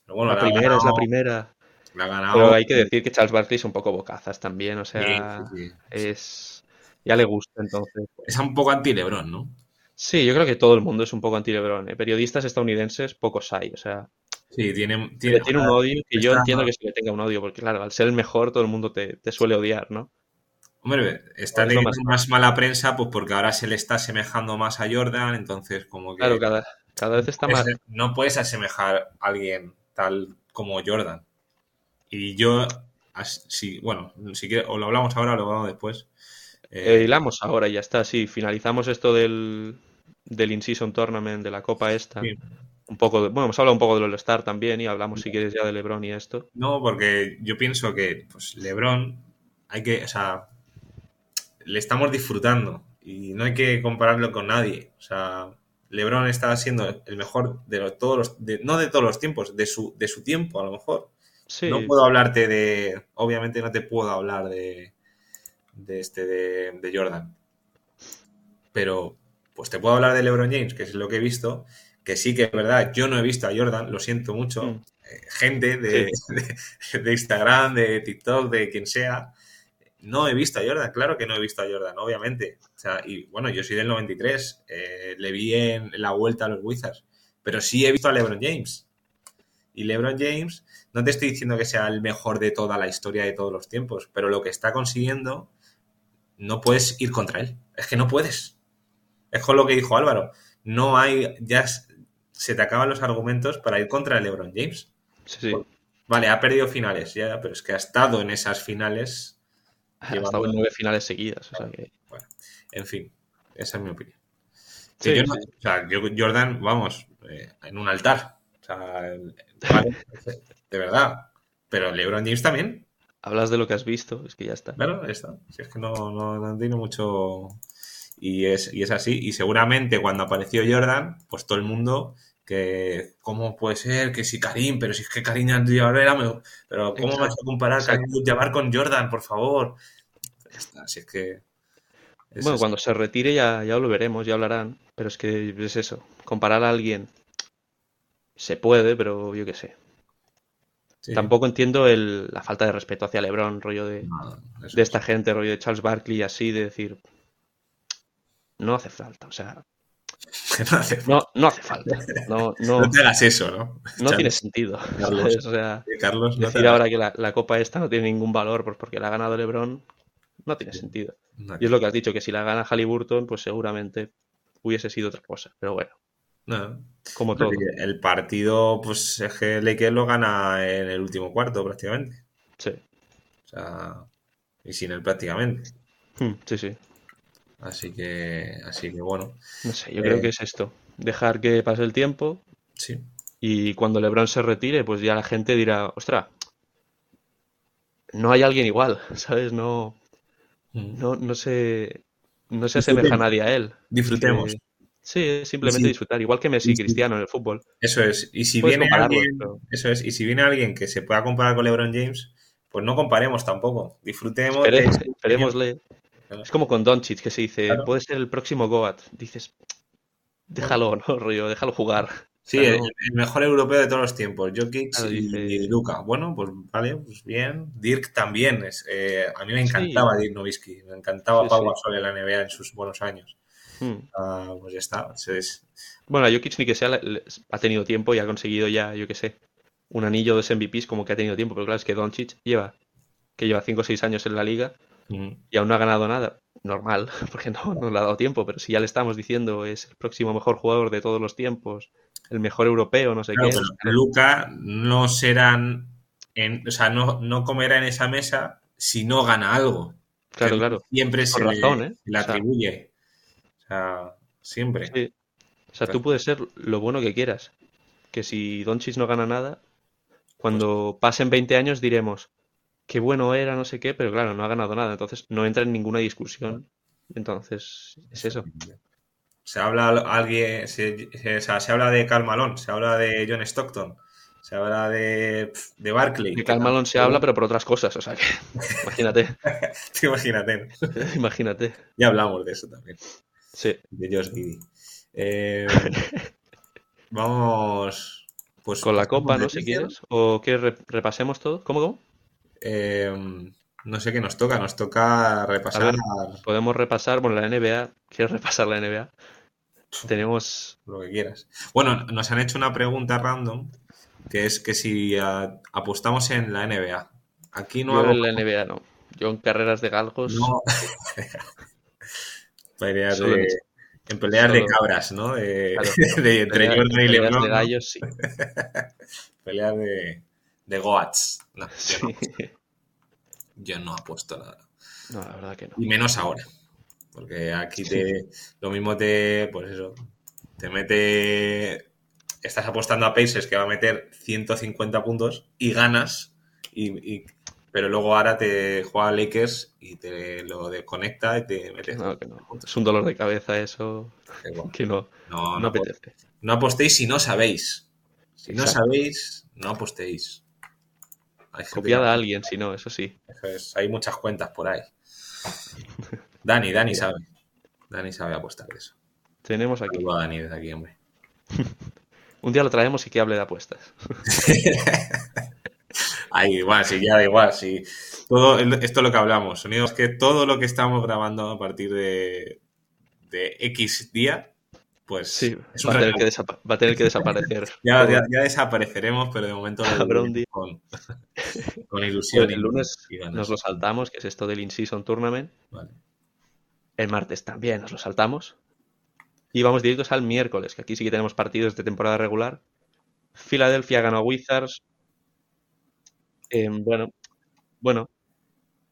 Pero bueno, la primera es la primera. la ha ganado- Pero hay que decir que Charles Barkley es un poco bocazas también, o sea, sí, es... Ya le gusta, entonces. pues. Es un poco anti-Lebron, ¿no? Sí, yo creo que todo el mundo es un poco anti-LeBron. ¿eh? Periodistas estadounidenses, pocos hay. O sea, Sí, tiene, tiene, tiene un odio que yo entiendo que se le tenga un odio, porque claro, al ser el mejor todo el mundo te, te suele odiar, ¿no? Hombre, está Es teniendo más- más mala prensa pues porque ahora se le está asemejando más a Jordan, entonces como que... Claro, cada, cada vez está Es- más... no puedes asemejar a alguien tal como Jordan. Y yo, as- si, bueno, si quieres, o lo hablamos ahora o lo hablamos después. Eh, Eh, hilamos ahora, y ya está, sí, finalizamos esto del, del In-Season Tournament, de la Copa esta. Sí. Un poco de- bueno, hemos hablado un poco del All-Star también y hablamos si quieres ya de LeBron y esto. no, porque yo pienso que pues, LeBron hay que, o sea, le estamos disfrutando y no hay que compararlo con nadie. O sea, LeBron está siendo el mejor de los- todos los, de- no de todos los tiempos, de su, de su tiempo a lo mejor. Sí, No puedo hablarte de. Obviamente no te puedo hablar de. De este. De, de Jordan. Pero. Pues te puedo hablar de LeBron James, que es lo que he visto. Que sí que es verdad, yo no he visto a Jordan, lo siento mucho. Mm. Eh, gente de, de- de Instagram, de TikTok, de quien sea. No he visto a Jordan, claro que no he visto a Jordan, obviamente. O sea, y bueno, yo soy del 93, eh, le vi en la vuelta a los Wizards, pero sí he visto a LeBron James. Y LeBron James, no te estoy diciendo que sea el mejor de toda la historia de todos los tiempos, pero lo que está consiguiendo, no puedes ir contra él. Es que no puedes. Es con lo que dijo Álvaro. No hay, ya se te acaban los argumentos para ir contra LeBron James. sí, sí. Vale, ha perdido finales, ya, pero es que ha estado en esas finales. Ha estado en nueve finales seguidas. O sea que... En fin, esa es mi opinión. Sí, Que yo no- sí. o sea, yo- Jordan, vamos, eh, en un altar. O sea, vale, de verdad. Pero LeBron James también. Hablas de lo que has visto, es que ya está. Claro, está. Si es que no, no, no tiene mucho. Y es, y es así. Y seguramente cuando apareció Jordan, pues todo el mundo que cómo puede ser que si Karim, pero si es que Karim Abdul-Jabbar era mejor. Pero ¿cómo vas a comparar. Karim Abdul-Jabbar con Jordan, por favor? Ya está, si es que. es Bueno, así. cuando se retire ya, ya lo veremos, ya hablarán. Pero es que es eso. Comparar a alguien se puede, pero yo qué sé. Tampoco entiendo el, la falta de respeto hacia LeBron, rollo de, de esta gente, rollo de Charles Barkley, así, de decir, no hace falta, o sea, no, hace falta. No, hace falta. No, no, te hagas eso, ¿no? No tiene sentido. Carlos, o sea, Carlos decir ahora que la, la, copa esta no tiene ningún valor pues porque la ha ganado LeBron, no tiene sentido. y es lo que has dicho, que si la gana Halliburton, pues seguramente hubiese sido otra cosa. Pero bueno. No. Como todo. El partido, pues es que Lakers lo gana en el último cuarto prácticamente. Sí. O sea, y sin él prácticamente. Hmm, sí, sí. Así que, así que bueno. No sé, yo creo que es esto. Dejar que pase el tiempo. Sí. Y cuando LeBron se retire, pues ya la gente dirá, ostra, no hay alguien igual, ¿sabes? No, mm. no, no se, no se asemeja a nadie a él. Disfrutemos. sí, simplemente disfrutar, igual que Messi Cristiano en el fútbol. Eso es. Y si viene alguien, eso es. Y si viene alguien que se pueda comparar con LeBron James, pues no comparemos tampoco. Disfrutemos. esperémosle. Es como con Doncic, que se dice, puede ser el próximo Goat. Dices, déjalo, ¿no? Rollo, déjalo jugar. Sí, el, mejor europeo de todos los tiempos, Jokic y, Luca. Bueno, pues vale, pues bien. Dirk también. Es, eh, a mí me encantaba Dirk Nowitzki, me encantaba Pau Gasol en la NBA en sus buenos años. Hmm. Ah, pues ya está. Bueno, a Jokic ni que sea ha tenido tiempo y ha conseguido ya, yo qué sé, un anillo de MVPs como que ha tenido tiempo, pero claro, es que Doncic lleva, que lleva 5 o 6 años en la liga y aún no ha ganado nada. Normal, porque no, no le ha dado tiempo, pero si ya le estamos diciendo es el próximo mejor jugador de todos los tiempos, el mejor europeo, no sé qué. Luca no serán, en, o sea, no, no comerá en esa mesa si no gana algo. Claro, claro. Siempre se, razón, ¿eh? le, atribuye. O sea, siempre. O sea, tú puedes ser lo bueno que quieras. Que si Donchis no gana nada, cuando pasen 20 años diremos, qué bueno era, no sé qué, pero claro, no ha ganado nada, entonces no entra en ninguna discusión. Entonces, es eso. Se habla alguien, se, se, habla de Carl Malone, se habla de John Stockton, se habla de, de Barkley. De Carl Malone se habla, pero por otras cosas, o sea que, imagínate. imagínate. imagínate. Ya hablamos de eso también. Sí. De Josh Giddy. Eh, vamos. Pues, con la copa, ¿no? Si quieres. ¿O que repasemos todo? ¿Cómo, cómo? Em, no sé qué nos toca, nos toca repasar. podemos repasar, bueno, la NBA. ¿Quieres repasar la NBA? Tenemos. Lo que quieras. Bueno, nos han hecho una pregunta random que es que si apostamos en la NBA. Aquí no Yo en la NBA no. Yo en carreras de galgos. No. peleas de, en peleas de cabras, ¿no? De, de entre Jordan y LeBron. de gallos, sí. peleas de de Goats. yo, no, apuesto nada. No, la verdad que no. Y menos ahora. Porque aquí te. Lo mismo te. Pues eso. Te mete. Estás apostando a Pacers que va a meter 150 puntos y ganas. Y, pero luego ahora te juega Lakers y te lo desconecta y te mete. No, que no. Es un dolor de cabeza eso. Que no. No, no, apetece. No apostéis si no sabéis. Si no sabéis, no apostéis. Copiada a alguien, si no, eso sí. Hay muchas cuentas por ahí. Dani, Dani sabe. Dani sabe apostar de eso. Tenemos aquí. a Dani desde aquí, hombre. Un día lo traemos y que hable de apuestas. Ahí, igual, sí, ya da igual. Sí. Todo esto es lo que hablamos. Sonidos que todo lo que estamos grabando a partir de, de X día pues sí, va, a tener que desaparecer. ya, desapareceremos, pero de momento con, con, ilusión. el lunes nos lo saltamos, que es esto del In-Season Tournament. El martes también nos lo saltamos. Y vamos directos al miércoles, que aquí sí que tenemos partidos de temporada regular. Filadelfia ganó a Wizards. Eh, bueno, bueno.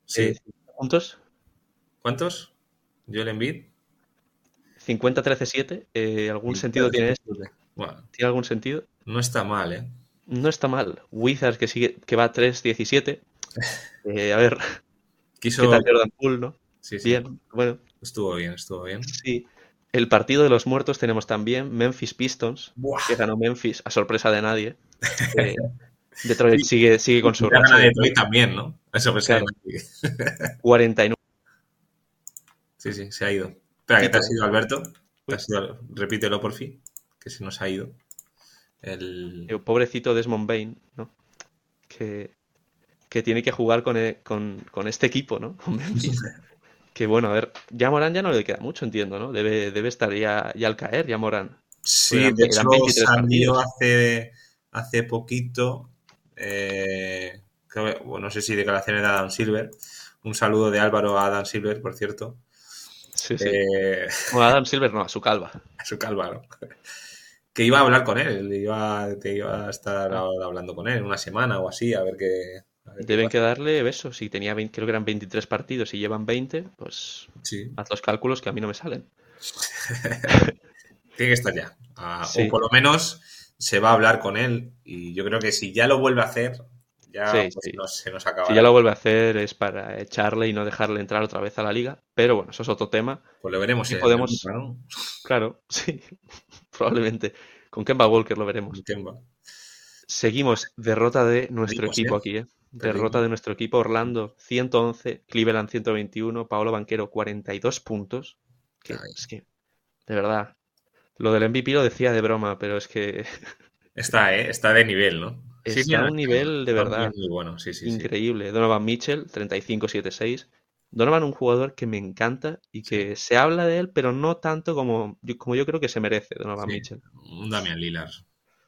Sí. Eh, ¿Cuántos? ¿Cuántos? Joel Embiid. 50-13-7, eh, ¿algún sentido tiene esto? ¿Tiene algún sentido? No está mal, ¿eh? No está mal. Wizards que sigue, que va 3-17. Eh, a ver. Quiso... ¿Qué tal Jordan Poole, no? Sí, sí. Bien, bueno. Estuvo bien, estuvo bien. Sí. El partido de los muertos tenemos también Memphis Pistons, que ganó Memphis a sorpresa de nadie. Eh, Detroit sigue, sigue con su racha. Detroit también, ¿no? Eso claro. 49. Sí, sí, se ha ido. Espera, ¿qué te ha sido, Alberto? repítelo por fin, que se nos ha ido. El... pobrecito Desmond Bain, ¿no? que, que tiene que jugar con, e- con- con este equipo, ¿no? Con Memphis. Que bueno, a ver, ya Morán ya no le queda mucho, entiendo, ¿no? Debe, debe estar ya, ya al caer, ya Morán. Sí, de eran hecho 23 salió hace, hace poquito, eh, que- bueno, no sé si declaraciones de Adam Silver, un saludo de Álvaro a Adam Silver, por cierto, Sí, sí. eh, Bueno, Adam Silver no, a su calva. a su calva, ¿no? que iba a hablar con él, iba, te iba a estar ahora hablando con él en una semana o así, a ver qué... a ver qué Deben pasa. que darle besos. Si tenía 20, creo que eran 23 partidos y llevan 20, pues Sí, haz los cálculos que a mí no me salen. tiene que estar ya. Ah, Sí. O por lo menos se va a hablar con él y yo creo que si ya lo vuelve a hacer, ya Sí, pues, sí. no- se nos acaba. Si ya lo vuelve a hacer es para echarle y no dejarle entrar otra vez a la liga. Pero bueno, eso es otro tema. Pues lo veremos en podemos- Europa, ¿no? Claro, sí, probablemente. Con Kemba Walker lo veremos. Kemba. Seguimos, derrota de nuestro equipo ¿eh? aquí, ¿eh? Derrota de nuestro equipo, Orlando 111, Cleveland 121, Paolo Banquero 42 puntos. Que, es que, de verdad, lo del MVP lo decía de broma, pero es que Está, ¿eh? Está de nivel, ¿no? Está sí, a un nivel de verdad Muy bueno, sí, sí. sí. increíble. Donovan Mitchell, 35-7-6. Donovan, un jugador que me encanta y que se habla de él, pero no tanto como yo, como yo creo que se merece Donovan. Mitchell. Un Damian Lillard.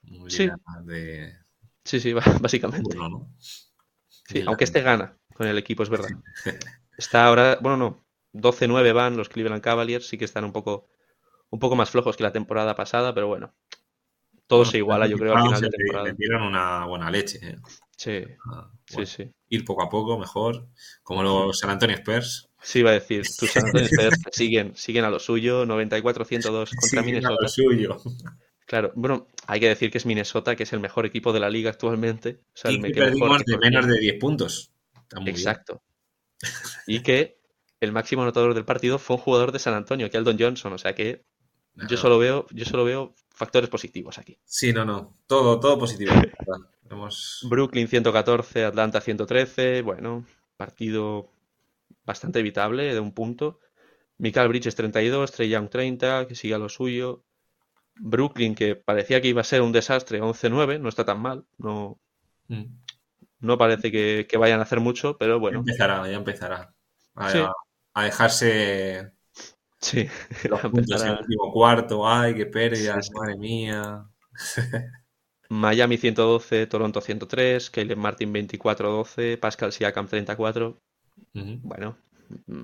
Un Sí. Lillard de Sí, sí, básicamente. Sí, Lillard. aunque este gana con el equipo, es verdad. Está ahora, bueno, no, 12-9 van los Cleveland Cavaliers, sí que están un poco, un poco más flojos que la temporada pasada, pero bueno, todo se iguala, yo creo, al final de le- temporada. Le dieron una buena leche. ¿eh? Sí, Ah, sí, bueno, sí. Ir poco a poco, mejor. Como los San Antonio Spurs. Sí, iba a decir, tus San Antonio Spurs que siguen, siguen a lo suyo, 94-102 contra Sí, Minnesota. lo suyo. Claro, bueno, hay que decir que es Minnesota, que es el mejor equipo de la liga actualmente. O sea, Y me- que que perdimos de menos de 10 puntos. Bien. Exacto. Y que el máximo anotador del partido fue un jugador de San Antonio, Keldon Johnson. O sea que yo solo veo, yo solo veo factores positivos aquí. Sí, no, no. Todo, todo positivo. Hemos... Brooklyn 114, Atlanta 113. Bueno, partido bastante evitable de un punto. Michael Bridges 32, Trey Young 30, que sigue a lo suyo. Brooklyn, que parecía que iba a ser un desastre, 11-9, no está tan mal. No, Mm. no parece que, que vayan a hacer mucho, pero Ya bueno, empezará, ya empezará. A, Sí. a dejarse sí, los puntos en el último cuarto. Ay, qué pérdidas, Sí, sí. madre mía. Miami 112, Toronto 103, Caleb Martin 24-12, Pascal Siakam 34. Ujú. Bueno, mm,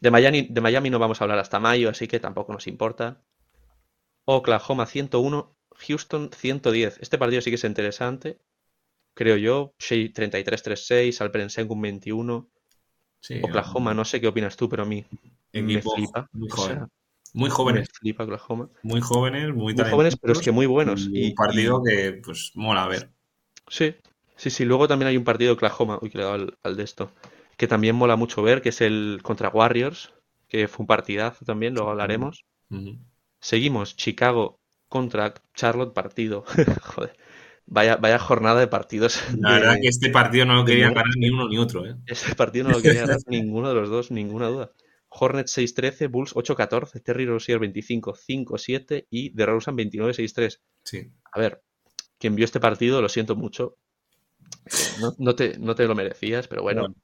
de Miami, de Miami no vamos a hablar hasta mayo, así que tampoco nos importa. Oklahoma 101, Houston 110. Este partido sí que es interesante, creo yo. Shea 33-36, Alperen Sengun 21. Sí, Oklahoma, no sé qué opinas tú, pero a mí Equipo flipa. muy O joven. sea, Muy jóvenes, flipa Oklahoma. muy jóvenes, muy Muy jóvenes, pero es que muy buenos. y un partido y- que, pues, mola a ver. Sí, sí, sí. Luego también hay un partido de Oklahoma, uy, que le he dado al, al de esto, que también mola mucho ver, que es el contra Warriors, que fue un partidazo también, luego hablaremos. Seguimos, Chicago contra Charlotte, partido. Joder, vaya, vaya jornada de partidos. La verdad que este partido no lo muerte. ganar ni uno ni otro, ¿eh? Ese partido no lo quería ganar ninguno de los dos, ninguna duda. Hornets 6-13, Bulls 8-14, Terry Rozier 25-5-7 y DeRozan 29-6-3. Sí. A ver, quien vio este partido, lo siento mucho. No, no te, no te lo merecías, pero bueno. Bueno,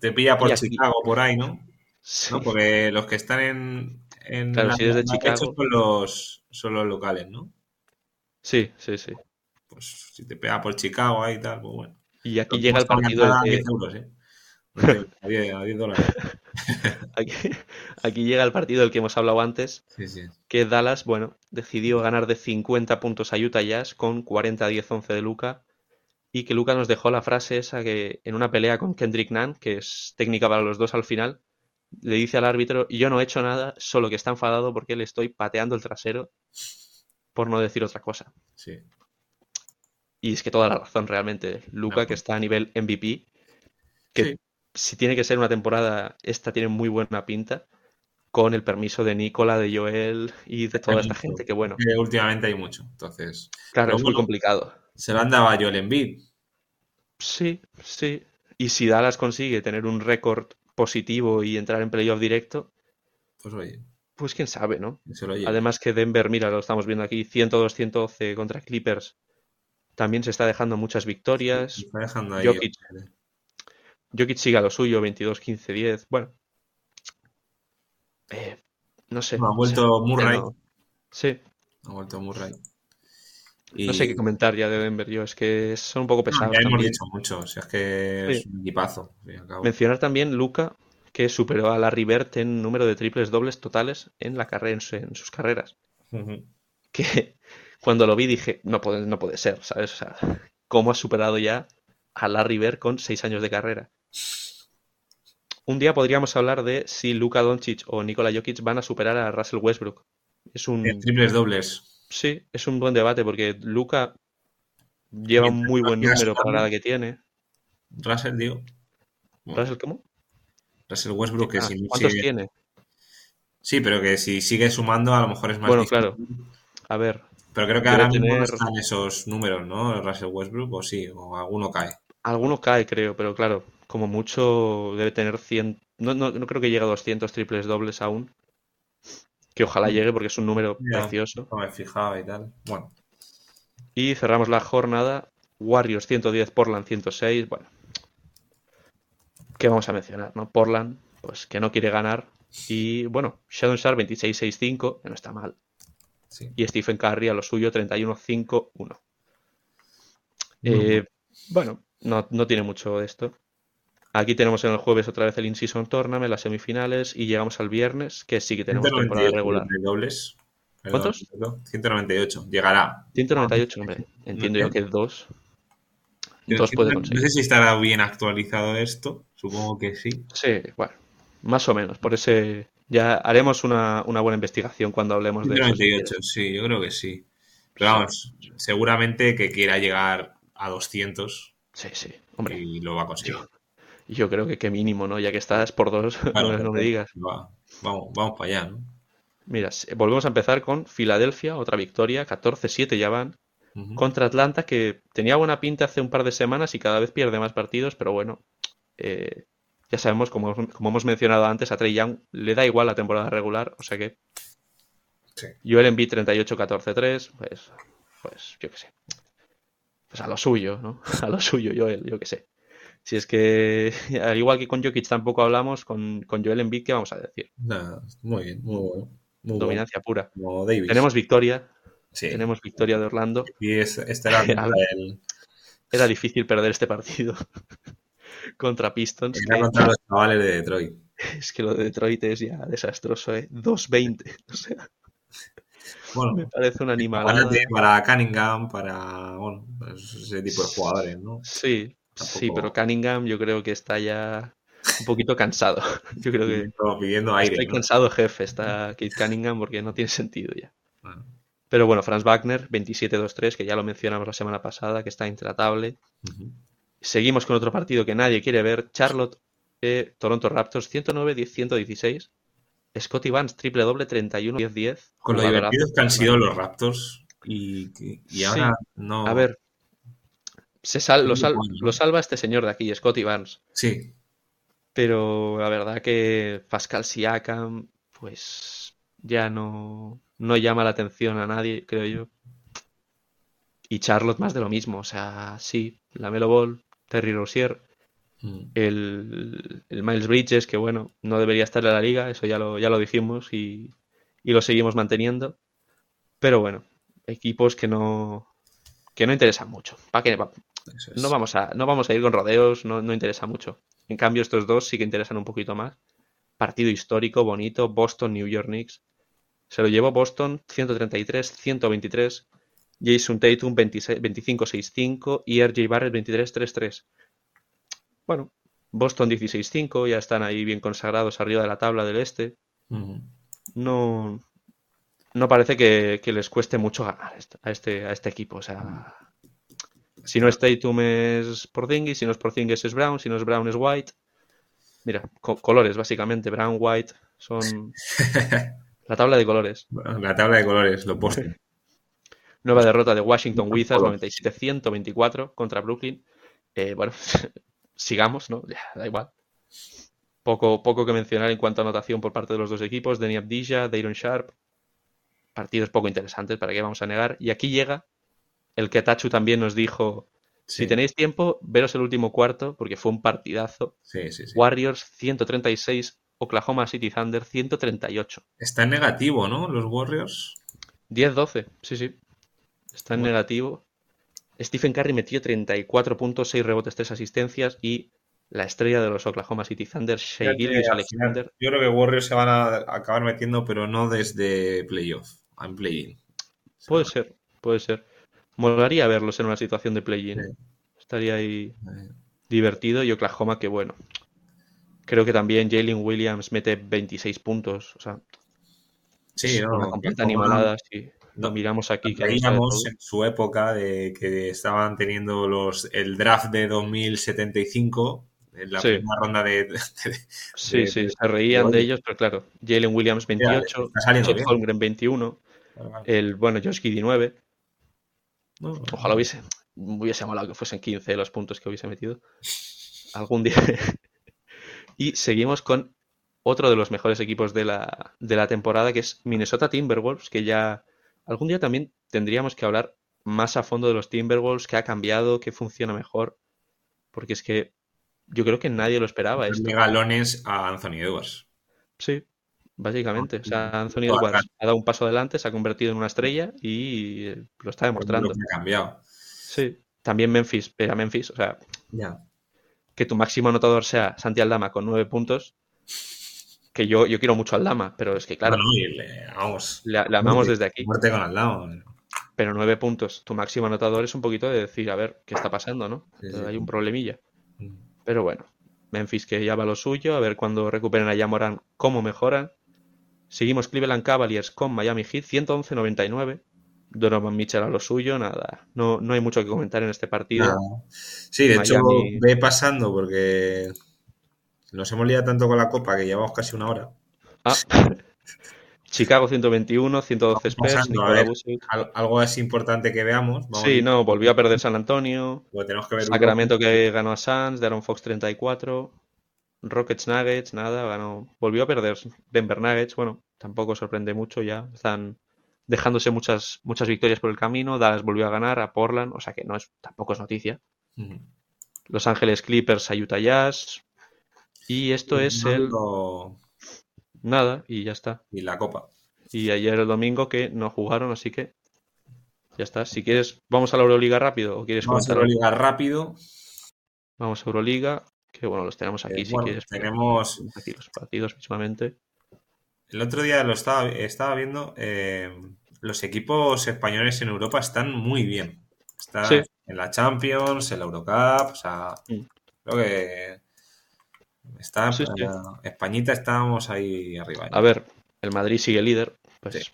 te pilla por Y aquí- Chicago por ahí, ¿no? sí. ¿No? Porque los que están en, en Claro, la- si eres de Chicago. son los, son los locales, ¿no? Sí, sí, sí. Pues si te pega por Chicago ahí y tal, pues bueno. Y aquí llega el partido que, 10 euros, ¿eh? A 10, a 10 dólares. aquí, aquí llega el partido del que hemos hablado antes, Sí, sí. que Dallas, bueno, decidió ganar de 50 puntos a Utah Jazz con 40 10-11 de Luca y que Luca nos dejó la frase esa que en una pelea con Kendrick Nunn, que es técnica para los dos al final, le dice al árbitro, yo no he hecho nada, solo que está enfadado porque le estoy pateando el trasero, por no decir otra cosa. sí. Y es que toda la razón realmente. Luca, que está a nivel MVP, que Sí. Si tiene que ser una temporada, esta tiene muy buena pinta, con el permiso de Nicola, de Joel y de toda esta mucho. gente, que bueno, Que últimamente hay mucho. Entonces, claro, Pero es muy complicado. se lo han dado a Joel Embiid. Sí, sí. Y si Dallas consigue tener un récord positivo y entrar en playoff directo, Pues oye, pues quién sabe, ¿no? se lo. Además que Denver, mira, lo estamos viendo aquí, 102-112 contra Clippers. también se está dejando muchas victorias. Está dejando ahí. Jokic, Jokic sigue a lo suyo, 22, 15, 10. Bueno. Eh, no sé. Ha vuelto Murray. no- Sí, Ha vuelto Murray. no sé qué comentar ya de Denver. Yo es que son un poco No, pesados ya hemos también. dicho mucho. O sea, es que es Sí. un equipazo. Mencionar también Luca, que superó a Larry Bird en número de triples dobles totales en la carrera, en, su- en sus carreras. Que cuando lo vi dije, no puede, no puede ser, ¿sabes? O sea, ¿cómo ha superado ya a Larry Bird con seis años de carrera? Un día podríamos hablar de si Luka Doncic o Nikola Jokic van a superar a Russell Westbrook. Es un, En triples dobles. sí, es un buen debate porque Luka lleva un muy buen número para la que tiene. Russell, digo. Bueno, ¿Russell cómo? Russell Westbrook, que Ah, si ¿Cuántos sigue- tiene? Sí, pero que si sigue sumando, a lo mejor es más Bueno, difícil. claro. A ver, Pero creo que ahora mismo tener- están esos números, ¿no? Russell Westbrook, o sí, o alguno cae. alguno cae, creo, pero claro, como mucho debe tener 100. No, no, no creo que llegue a 200 triples dobles aún. Que ojalá llegue porque es un número Ya. precioso. No me he fijado y tal. Bueno, Y cerramos la jornada. Warriors 110, Portland 106. Bueno, ¿qué vamos a mencionar, no? Portland, pues que no quiere ganar. Y bueno, Shadow Sharp 26-6-5, que no está mal. sí. Y Stephen Curry a lo suyo 31-5-1. Muy Eh, bueno, no, no tiene mucho de esto. Aquí tenemos en el jueves otra vez el In-Season Tournament, las semifinales, y llegamos al viernes, que sí que tenemos temporada 198 regular. de dobles. Perdón, ¿Cuántos? perdón, 198. Llegará. 198, hombre. Entiendo yo que dos. Dos No- puede no, conseguir. sé si estará bien actualizado esto. Supongo que sí. Sí, bueno, más o menos. Por ese ya haremos una, una buena investigación cuando hablemos de eso. si 198, sí, yo creo que sí. Pero vamos, seguramente que quiera llegar a 200 quieres. Sí, sí, hombre. y lo va a conseguir. Yo creo que qué mínimo, ¿no? Ya que estás por dos, no, no me digas. va- vamos, vamos para allá, ¿no? Mira, volvemos a empezar con Filadelfia, otra victoria, 14-7 ya van. Contra Atlanta, que tenía buena pinta hace un par de semanas y cada vez pierde más partidos, pero bueno, eh, ya sabemos, como, como hemos mencionado antes, a Trey Young le da igual la temporada regular, o sea que Sí. Joel Embiid 38-14-3, pues, pues yo qué sé. Pues a lo suyo, ¿no? A lo suyo, Joel, yo qué sé. Si es que, al igual que con Jokic tampoco hablamos, con, con Joel Embiid, ¿qué vamos a decir? Nada, muy bien, muy bueno. Muy Dominancia pura. bueno. Como Davis. Tenemos victoria, sí. tenemos victoria de Orlando. Y es, este era A ver. el, Era difícil perder este partido contra Pistons. era que- contra los chavales de Detroit. Es que lo de Detroit es ya desastroso, ¿eh? 2-20. O sea, Bueno, me parece animalada. Aguántate para Cunningham, para bueno, ese tipo de jugadores, ¿no? Sí, sí, pero Cunningham yo creo que está ya un poquito cansado. Yo creo que Pidiendo, pidiendo aire. estoy ¿no? cansado, jefe, está Kate Cunningham porque no tiene sentido ya. Bueno, Pero bueno, Franz Wagner, 27-2-3, que ya lo mencionamos la semana pasada, que está intratable. Seguimos con otro partido que nadie quiere ver. Charlotte, eh, Toronto Raptors, 109-116. Scotty Vance, triple doble, 31-10-10. Con lo divertidos que han sido los Raptors y, y Sí. ahora no. A ver, se sal- lo, sal- lo salva este señor de aquí, Scotty Barnes. Sí, Pero la verdad que Pascal Siakam, pues ya no, no llama la atención a nadie, creo yo. Y Charlotte más de lo mismo. O sea, sí, la Melo Ball, Terry Rozier, Mm. el, el Miles Bridges, que bueno, no debería estar en la liga, eso ya lo, ya lo dijimos y, y lo seguimos manteniendo. Pero bueno, equipos que no, que no interesan mucho. ¿Para qué? Es. no vamos a, no vamos a ir con rodeos, no, no interesa mucho. En cambio, estos dos sí que interesan un poquito más. Partido histórico, bonito, Boston, New York Knicks. Se lo llevó Boston 133-123. Jason Tatum 26 25-6-5 y RJ Barrett 23-3-3. Bueno, Boston 16-5, ya están ahí bien consagrados arriba de la tabla del este. No, no parece que, que les cueste mucho ganar a este, a este equipo. O sea, si no es Tatum es Porzingis, si no es Porzingis es Brown, si no es Brown es White. Mira, co- colores básicamente, Brown, White, son la tabla de colores. Bueno, La tabla de colores, lo poste. Nueva derrota de Washington Wizards 97-124 contra Brooklyn. Eh, bueno, sigamos, ¿no? Ya, da igual. Poco, poco que mencionar en cuanto a anotación por parte de los dos equipos. Denny Abdija, Dayron Sharp. Partidos poco interesantes, ¿para qué vamos a negar? Y aquí llega el que Tachu también nos dijo, si tenéis tiempo, veros el último cuarto, porque fue un partidazo. Sí, sí, sí. Warriors 136, Oklahoma City Thunder 138. Está en negativo, ¿no? Los Warriors. 10-12, sí, sí. Está en negativo. Stephen Curry metió 34 puntos, 6 rebotes, 3 asistencias y la estrella de los Oklahoma City Thunder, Shea Gilgis Alexander. Yo creo que Warriors se van a acabar metiendo, pero no desde playoff, en play-in. Puede ser, puede ser. Molaría verlos en una situación de play-in. Estaría ahí divertido y Oklahoma que bueno. Creo que también Jalen Williams mete 26 puntos. O sea, sí, no, una completa animalada. Sí. Lo miramos aquí. Que veíamos en su época de que estaban teniendo los el draft de 2075 en la primera ronda de, Sí, sí, se reían de, ellos, pero claro, Jalen Williams 28, Chet Holmgren 21, el bueno Josh Giddy 9. Ojalá hubiese, hubiese molado que fuesen 15 los puntos que hubiese metido. Algún día. y seguimos con otro de los mejores equipos de la, de la temporada, que es Minnesota Timberwolves, que ya algún día también tendríamos que hablar más a fondo de los Timberwolves, qué ha cambiado, qué funciona mejor. Porque es que yo creo que nadie lo esperaba. Esto. galones a Anthony Edwards. Sí, básicamente. O sea, Anthony Edwards ha dado un paso adelante, se ha convertido en una estrella y lo está demostrando. ha cambiado. Sí, también Memphis, pero Memphis, o sea, que tu máximo anotador sea Santi Aldama con nueve puntos, que yo, yo quiero mucho al Dama, pero es que claro, le, vamos, le, amamos desde aquí. Muerte con Aldama. Pero nueve puntos, tu máximo anotador es un poquito de decir, a ver, ¿qué está pasando, no? Hay un problemilla. Mm. Pero bueno, Memphis que ya va lo suyo, a ver cuando recuperen a Yamoran cómo mejoran. Seguimos Cleveland Cavaliers con Miami Heat, 111-99. Donovan Mitchell a lo suyo, nada. No, no hay mucho que comentar en este partido. Sí, de hecho, ve pasando porque nos hemos liado tanto con la copa que llevamos casi una hora. Ah. Chicago 121, 112 Spurs, Algo es importante que veamos. sí, no, volvió a perder San Antonio. Tenemos que ver Sacramento que ganó a Suns, Aaron Fox 34. Rockets Nuggets, nada, ganó. Volvió a perder Denver Nuggets, bueno, tampoco sorprende mucho ya. Están dejándose muchas, muchas victorias por el camino. Dallas volvió a ganar a Portland, o sea que no es, tampoco es noticia. Los Ángeles Clippers a Utah Jazz. Y esto es el. Nada, y ya está. Y la copa. Y ayer el domingo que no jugaron, así que ya está. Si quieres, vamos a la Euroliga rápido o quieres Vamos a la Euroliga rápido. Vamos a Euroliga, que bueno, los tenemos aquí eh, si quieres. Tenemos aquí los partidos mismamente. El otro día lo estaba, estaba viendo. Eh, los equipos españoles en Europa están muy bien. Están en la Champions, en la Eurocup, o sea, mm. creo que Está, Españita estábamos ahí arriba. A ver, el Madrid sigue líder. Pues,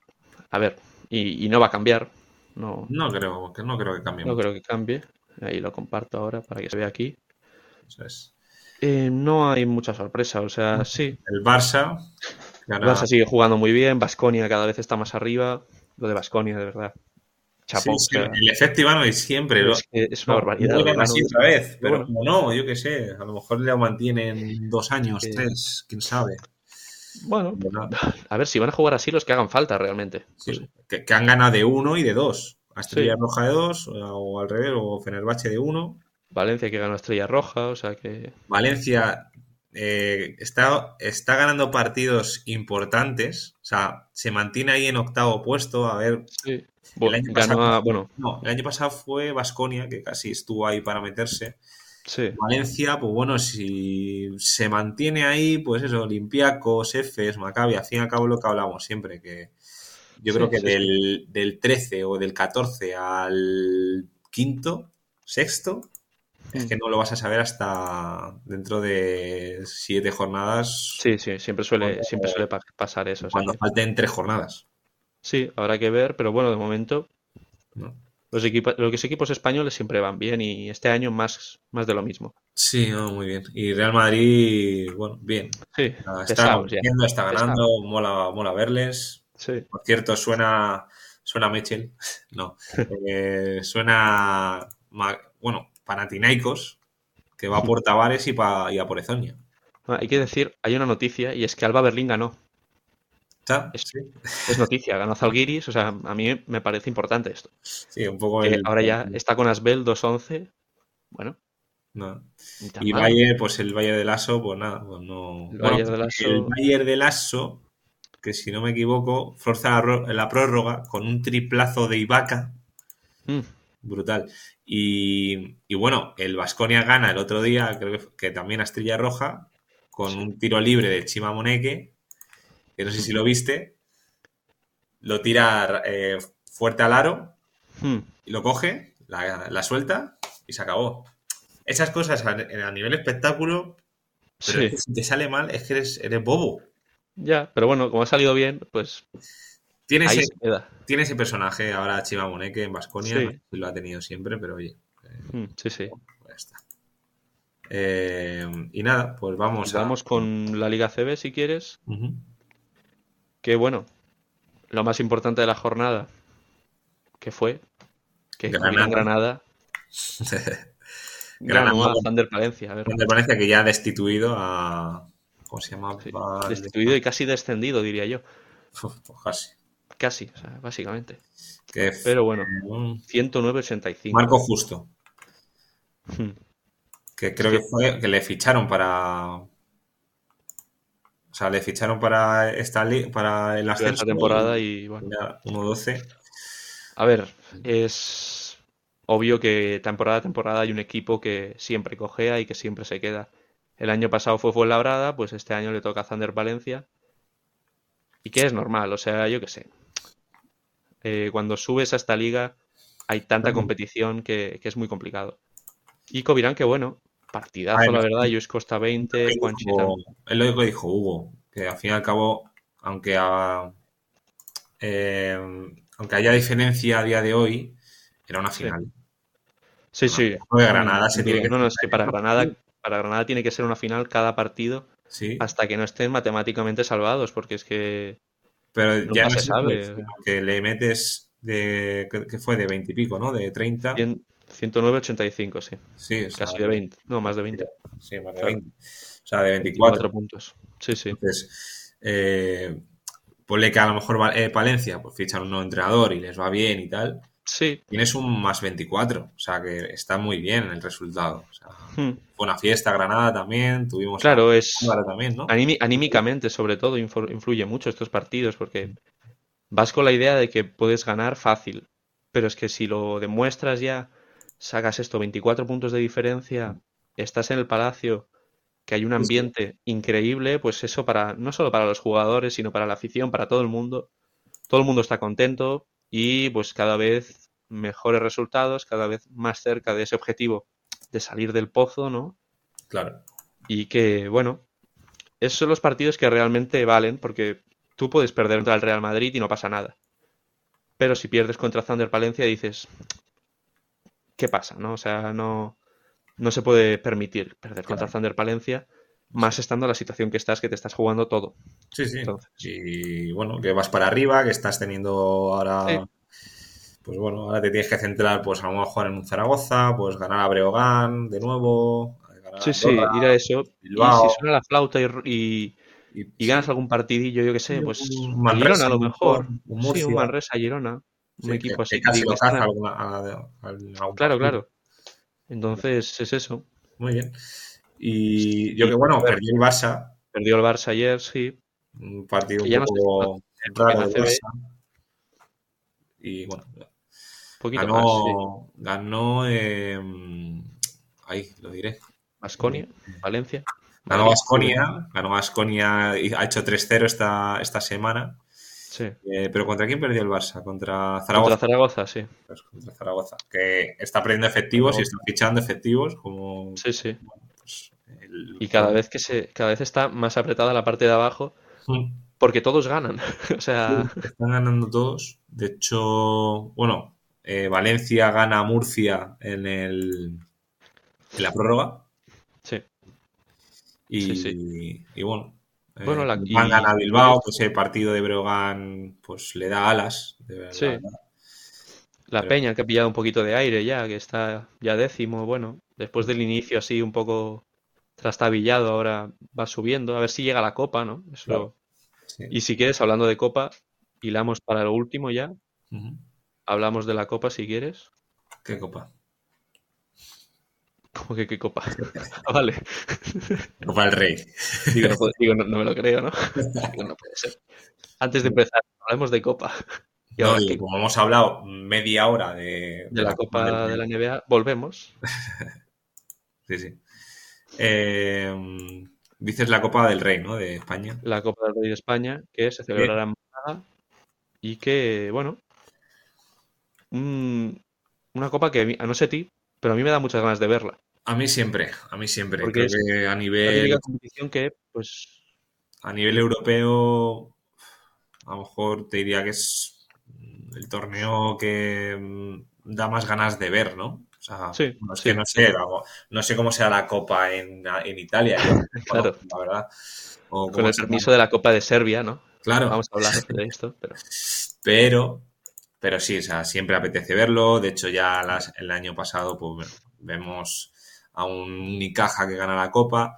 a ver, y, no va a cambiar. No, no creo que no creo que cambie. No creo que cambie. Ahí lo comparto ahora para que se vea aquí. Eso es. Eh, no hay mucha sorpresa, o sea, sí. El Barça. El Barça sigue jugando muy bien. Basconia cada vez está más arriba. Lo de Basconia, de verdad. el efecto Ivano es siempre. Es, una barbaridad. así otra vez, pero no, yo qué sé. A lo mejor le mantienen dos años, tres, quién sabe. Bueno, a ver si van a jugar así los que hagan falta realmente. que, han ganado de uno y de dos. Estrella Roja de dos, o al revés, o Fenerbahce de uno. Valencia que ganó Estrella Roja, o sea que. Valencia eh, está, está ganando partidos importantes. O sea, se mantiene ahí en octavo puesto. A ver. el, año pasado, bueno. no, el año pasado fue Vasconia, que casi estuvo ahí para meterse. Valencia, pues bueno, si se mantiene ahí, pues eso, Olympiacos, Efes, Maccabi, al fin y al cabo lo que hablamos siempre, que yo creo que del, del 13 o del 14 al quinto, sexto, es que mm. no lo vas a saber hasta dentro de siete jornadas. Sí, sí, siempre suele, siempre suele pasar eso. Cuando falten tres jornadas. Sí, habrá que ver, pero bueno, de momento los, equipos, los equipos españoles siempre van bien y este año más, más de lo mismo. Sí, muy bien. Y Real Madrid, bueno, bien. Sí, está, está ganando, mola, mola verles. Sí. Por cierto, suena, suena Mitchell, no, eh, suena, bueno, Panathinaikos, que va por Tavares y, pa, y a por Ezonia. Ah, hay que decir, hay una noticia y es que Alba Berlín ganó. es, noticia, ganó Zalgiris, o sea, a mí me parece importante esto. Sí, un poco. ahora ya está con Asbel 2-11, bueno. No. Y Valle, pues el Valle del Aso, pues nada, pues no. El. El Valle del Aso, que si no me equivoco, forza la, prórroga con un triplazo de Ibaka. Mm. Brutal. Y, bueno, el Vasconia gana el otro día, creo que, también a Estrella Roja, con un tiro libre de Chima Moneke, que no sé si lo viste. Lo tira eh, fuerte al aro mm. y lo coge, la suelta y se acabó esas cosas a, nivel espectáculo, pero si te sale mal es que eres, bobo. Ya, pero bueno, como ha salido bien, pues. Tiene, ese, tiene ese personaje ahora Chiva Moneque en Vasconia, lo ha tenido siempre, pero oye. Eh, mm, sí, sí. Pues está. Eh, y nada, pues vamos. Vamos con la Liga CB si quieres. Que bueno, lo más importante de la jornada, que fue que Granada, Granada Ganó a Thunder Palencia. A Palencia que ya ha destituido a. ¿Cómo se llama? destituido y casi descendido, diría yo. pues casi. Casi, o sea, básicamente. Pero bueno, 109-85. Marco Justo. Hmm. Que creo que fue que le ficharon para. O sea, le ficharon para esta para el ascenso. Esta temporada y bueno. 1-12. A ver, es obvio que temporada a temporada hay un equipo que siempre cojea y que siempre se queda. El año pasado fue Fuenlabrada, pues este año le toca a Thunder Valencia. Y que es normal, o sea, yo qué sé. Eh, cuando subes a esta liga hay tanta competición que, es muy complicado. Y Covirán, que bueno, partidazo, la verdad. Yus Costa 20, Juanchita. Es lo que dijo Hugo, que al fin y al cabo, aunque, eh, aunque haya diferencia a día de hoy, era una final. Sí, sí. Granada se tiene que... No, es que para Granada, para Granada tiene que ser una final cada partido hasta que no estén matemáticamente salvados, porque es que. Pero ya no se sabe. Que le metes de. que fue de 20 y pico, ¿no? De 30. 109.85, sí. Sí, Casi de 20. No, más de 20. Sí, más de 20. O sea, de 24. puntos. Sí, sí. Entonces, eh, ponle que a lo mejor eh, Palencia pues fichan un nuevo entrenador y les va bien y tal. Sí. Tienes un más 24, o sea que está muy bien el resultado. Hmm. Fue una fiesta Granada también, tuvimos... Claro, es... También, ¿no? anímicamente, sobre todo, influye mucho estos partidos porque vas con la idea de que puedes ganar fácil, pero es que si lo demuestras ya, sacas esto, 24 puntos de diferencia, estás en el Palacio, que hay un ambiente increíble, pues eso para no solo para los jugadores, sino para la afición, para todo el mundo. Todo el mundo está contento y pues cada vez mejores resultados, cada vez más cerca de ese objetivo de salir del pozo, ¿no? Claro. Y que, bueno, esos son los partidos que realmente valen, porque tú puedes perder contra el Real Madrid y no pasa nada. Pero si pierdes contra Thunder Palencia dices, ¿qué pasa? ¿No? O sea, no, no se puede permitir perder contra Thunder Palencia, más estando en la situación que estás, que te estás jugando todo. Sí, sí. Y bueno, que vas para arriba, que estás teniendo ahora pues bueno, ahora te tienes que centrar, pues a lo mejor en un Zaragoza, pues ganar a Breogán de nuevo. sí, sí, ir a eso. Y si suena la flauta y, y, ganas algún partidillo, yo qué sé, pues un Girona a lo mejor. Un sí, un Manresa, Girona. Un equipo así. casi lo Claro, claro. Entonces es eso. Muy bien. Y yo que bueno, perdió el Barça. Perdió el Barça ayer, sí. Un partido un poco raro Y bueno, ganó, ganó em, ahí lo diré. Basconia, Valencia. Ganó Basconia, ganó Basconia y ha hecho 3-0 esta, esta semana. Sí. Eh, pero ¿contra quién perdió el Barça? Contra Zaragoza. Contra Zaragoza, sí. Pues contra Zaragoza. Que está perdiendo efectivos y está fichando efectivos como. Sí, sí. Pues y cada vez que se. Cada vez está más apretada la parte de abajo. Porque todos ganan. o sea. están ganando todos. De hecho, bueno, eh, Valencia gana a Murcia en, el, en la prórroga. Sí. Y, y bueno. Eh, bueno, la, gana Bilbao, pues el partido de Brogan pues le da alas. La Peña que ha pillado un poquito de aire ya, que está ya décimo, bueno, después del inicio así un poco trastabillado, ahora va subiendo, a ver si llega la copa, ¿no? Eso Y si quieres, hablando de Copa, hilamos para lo último ya. Hablamos de la Copa si quieres. ¿Qué copa? ¿Cómo que qué Copa? Ah, vale. Copa del Rey. Digo, no, puedo- digo, no- no me lo creo, ¿no? Digo, no puede ser. Antes de empezar, hablemos de Copa. Y No, y como hemos hablado media hora de, de la Copa de la. NBA, volvemos. Sí, sí. Eh, dices la Copa del Rey, ¿no? De España. La Copa del Rey de España, que se celebrará en Málaga y que, bueno, un- una copa que a, mí- a no sé ti, pero a mí me da muchas ganas de verla. A mí siempre, a mí siempre. Porque Creo es que a nivel, típica competición que, pues, a nivel europeo, a lo mejor te diría que es el torneo que mm, da más ganas de ver, ¿no? O sea, Sí, no, es sí, que no sé, no sé cómo sea la Copa en, en Italia, yo, Claro. la verdad. O con el será. permiso de la Copa de Serbia, ¿no? Claro. Vamos a hablar de esto, pero Pero, pero sí, o sea, siempre apetece verlo. De hecho, ya las- el año pasado, pues vemos a un Unicaja que gana la Copa.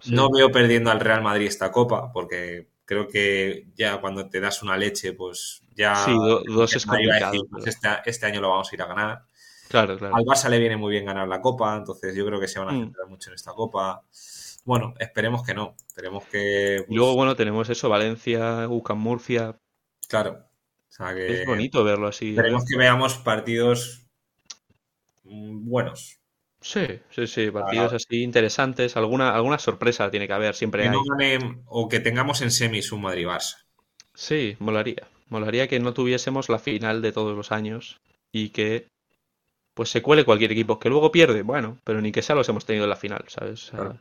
sí. No veo perdiendo al Real Madrid esta Copa, porque creo que ya cuando te das una leche, pues ya. Sí, dos es decir, pues este, este año lo vamos a ir a ganar. Claro, claro. Al Barça le viene muy bien ganar la Copa, entonces yo creo que se van a Mm. centrar mucho en esta Copa. Bueno, esperemos que no. Esperemos que. Pues, luego, bueno, tenemos eso, Valencia, UCAM Murcia. Claro. O sea que. Es bonito verlo así. Esperemos que veamos partidos mm, buenos. Sí, sí, sí, partidos así interesantes. Alguna, alguna sorpresa tiene que haber, siempre Que hay. no gane o que tengamos en semis un Madrid-Barça. Sí, molaría. Molaría que no tuviésemos la final de todos los años y que pues se cuele cualquier equipo. Que luego pierde, bueno, pero ni que sea los hemos tenido en la final, ¿sabes? O sea, Claro.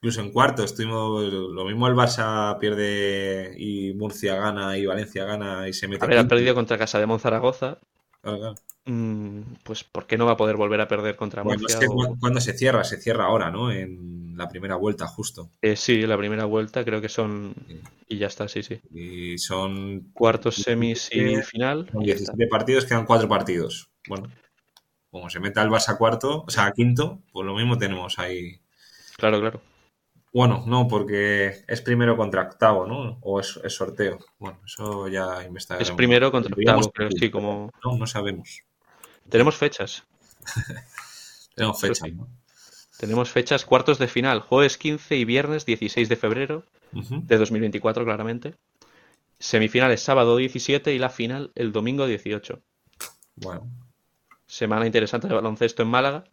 Incluso en cuarto estuvimos. Lo mismo el Barça pierde y Murcia gana y Valencia gana y se mete. a ver, ha perdido contra Casa de Monzaragoza. Claro, claro. mm, pues ¿por qué no va a poder volver a perder contra Bueno, Murcia? es que o- cuando se cierra, se cierra ahora, ¿no? En la primera vuelta, justo. Eh, sí, la primera vuelta creo que son... Y ya está, sí, sí. Y son Cuartos, semis y final. son y ya está. 17 partidos, quedan 4 partidos. Bueno, como se meta el Barça cuarto, o sea, a quinto, pues lo mismo tenemos ahí. Claro, claro. Bueno, no, porque es primero contra octavo, ¿no? O es, es sorteo. Bueno, eso ya investigaremos. Es primero contra octavo, que- sí, como... No, no sabemos. Tenemos fechas. Tenemos fecha, ¿no? Tenemos fechas cuartos de final, jueves 15 y viernes 16 de febrero Ujú. de 2024, claramente. Semifinales sábado 17 y la final el domingo 18. Bueno, Semana interesante de baloncesto en Málaga.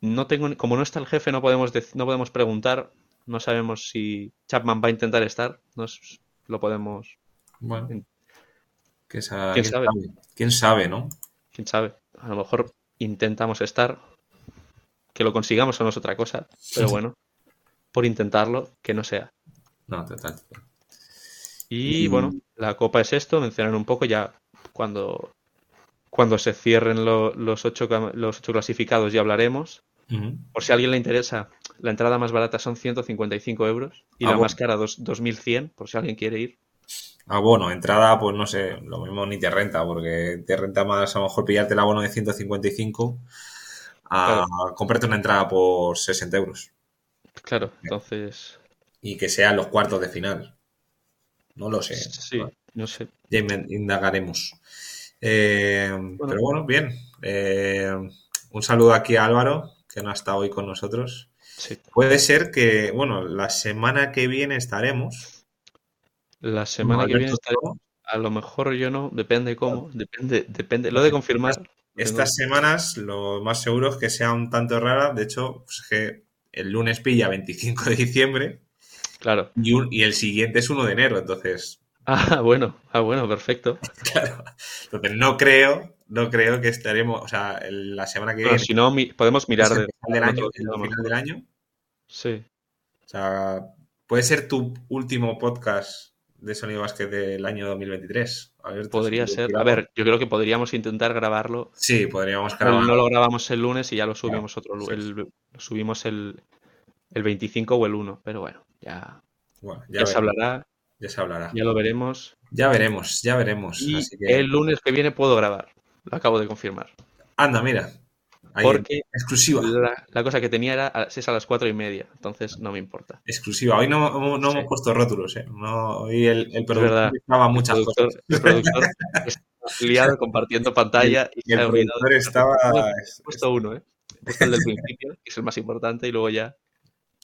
No tengo, como no está el jefe, no podemos, no podemos preguntar. No sabemos si Chapman va a intentar estar. Nos, lo podemos. bueno. En- ¿Qué sa- ¿Quién sabe? ¿Quién sabe, no? Quién sabe. A lo mejor intentamos estar. Que lo consigamos o no es otra cosa. Pero bueno, por intentarlo, que no sea. No, total. Y Y- bueno, la copa es esto, mencionar un poco ya cuando, cuando se cierren lo- los, ocho, los ocho clasificados ya hablaremos. Por si a alguien le interesa, la entrada más barata son 155 euros y Ah, la bueno. más cara dos- 2100, por si alguien quiere ir. Ah, bueno, entrada, pues no sé, lo mismo ni te renta, porque te renta más a lo mejor pillarte el abono de 155 a comprarte una entrada por 60 euros Claro, entonces, y que sean los cuartos de final. No lo sé. sí, no sé. Ya indagaremos. Eh, Pero bueno, bien. Eh, un saludo aquí a Álvaro, que no ha estado hoy con nosotros. Sí. Puede ser que, bueno, la semana que viene estaremos. La semana que viene Toro. a lo mejor yo no, depende cómo, depende, depende. Lo de confirmar, Estas semanas lo más seguro es que sea un tanto rara. De hecho, pues es que el lunes pilla 25 de diciembre claro. y, un- y el siguiente es 1 de enero. Entonces, Ah, bueno, ah, bueno, perfecto. claro. Entonces no creo, no creo que estaremos, o sea, la semana que Bueno, viene si no, mi- podemos mirar el final del año, el final del año. Sí. O sea, puede ser tu último podcast de Sonido Básquet del año 2023. Alberto, Podría si ser. A ver, yo creo que podríamos intentar grabarlo. Sí, podríamos Pero grabar. no lo grabamos el lunes y ya lo subimos otro sí. el, lo subimos el, el 25 o el 1. Pero bueno, ya, Bueno, ya, ya, se hablará, ya se hablará. ya lo veremos. Ya veremos, ya veremos. Y Así que... el lunes que viene puedo grabar. Lo acabo de confirmar. Anda, mira. porque exclusiva. La, cosa que tenía era es a las cuatro y media, entonces no me importa. Exclusiva. Hoy no, no hemos puesto rótulos, ¿eh? hoy el, el productor estaba muchas el cosas. El productor liado compartiendo pantalla y, el productor estaba... He puesto uno, ¿eh? He puesto el del principio, que es el más importante, y luego ya...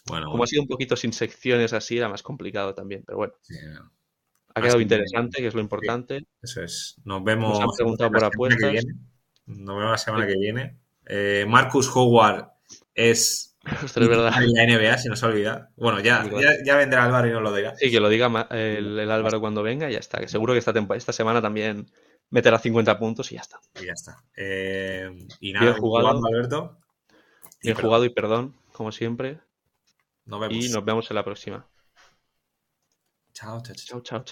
Bueno, Como ha sido un poquito sin secciones así, era más complicado también, pero bueno. Ha quedado interesante, que es lo importante. eso es. Nos vemos. Nos han preguntado por apuestas. Nos vemos la semana que viene. Eh, Marcus Howard es, Ostras, es verdad. en la NBA, si no se olvida. Bueno, ya, ya, ya, vendrá Álvaro y nos lo dirá. Sí, que lo diga el, el Álvaro cuando venga y ya está. Que seguro que esta, esta semana también meterá 50 puntos y ya está. Y ya está. Eh, y nada, bien jugado, jugando, Alberto. Bien jugado y perdón, como siempre. Nos vemos. Y nos vemos en la próxima. Chao, chao, chao. chao, chao.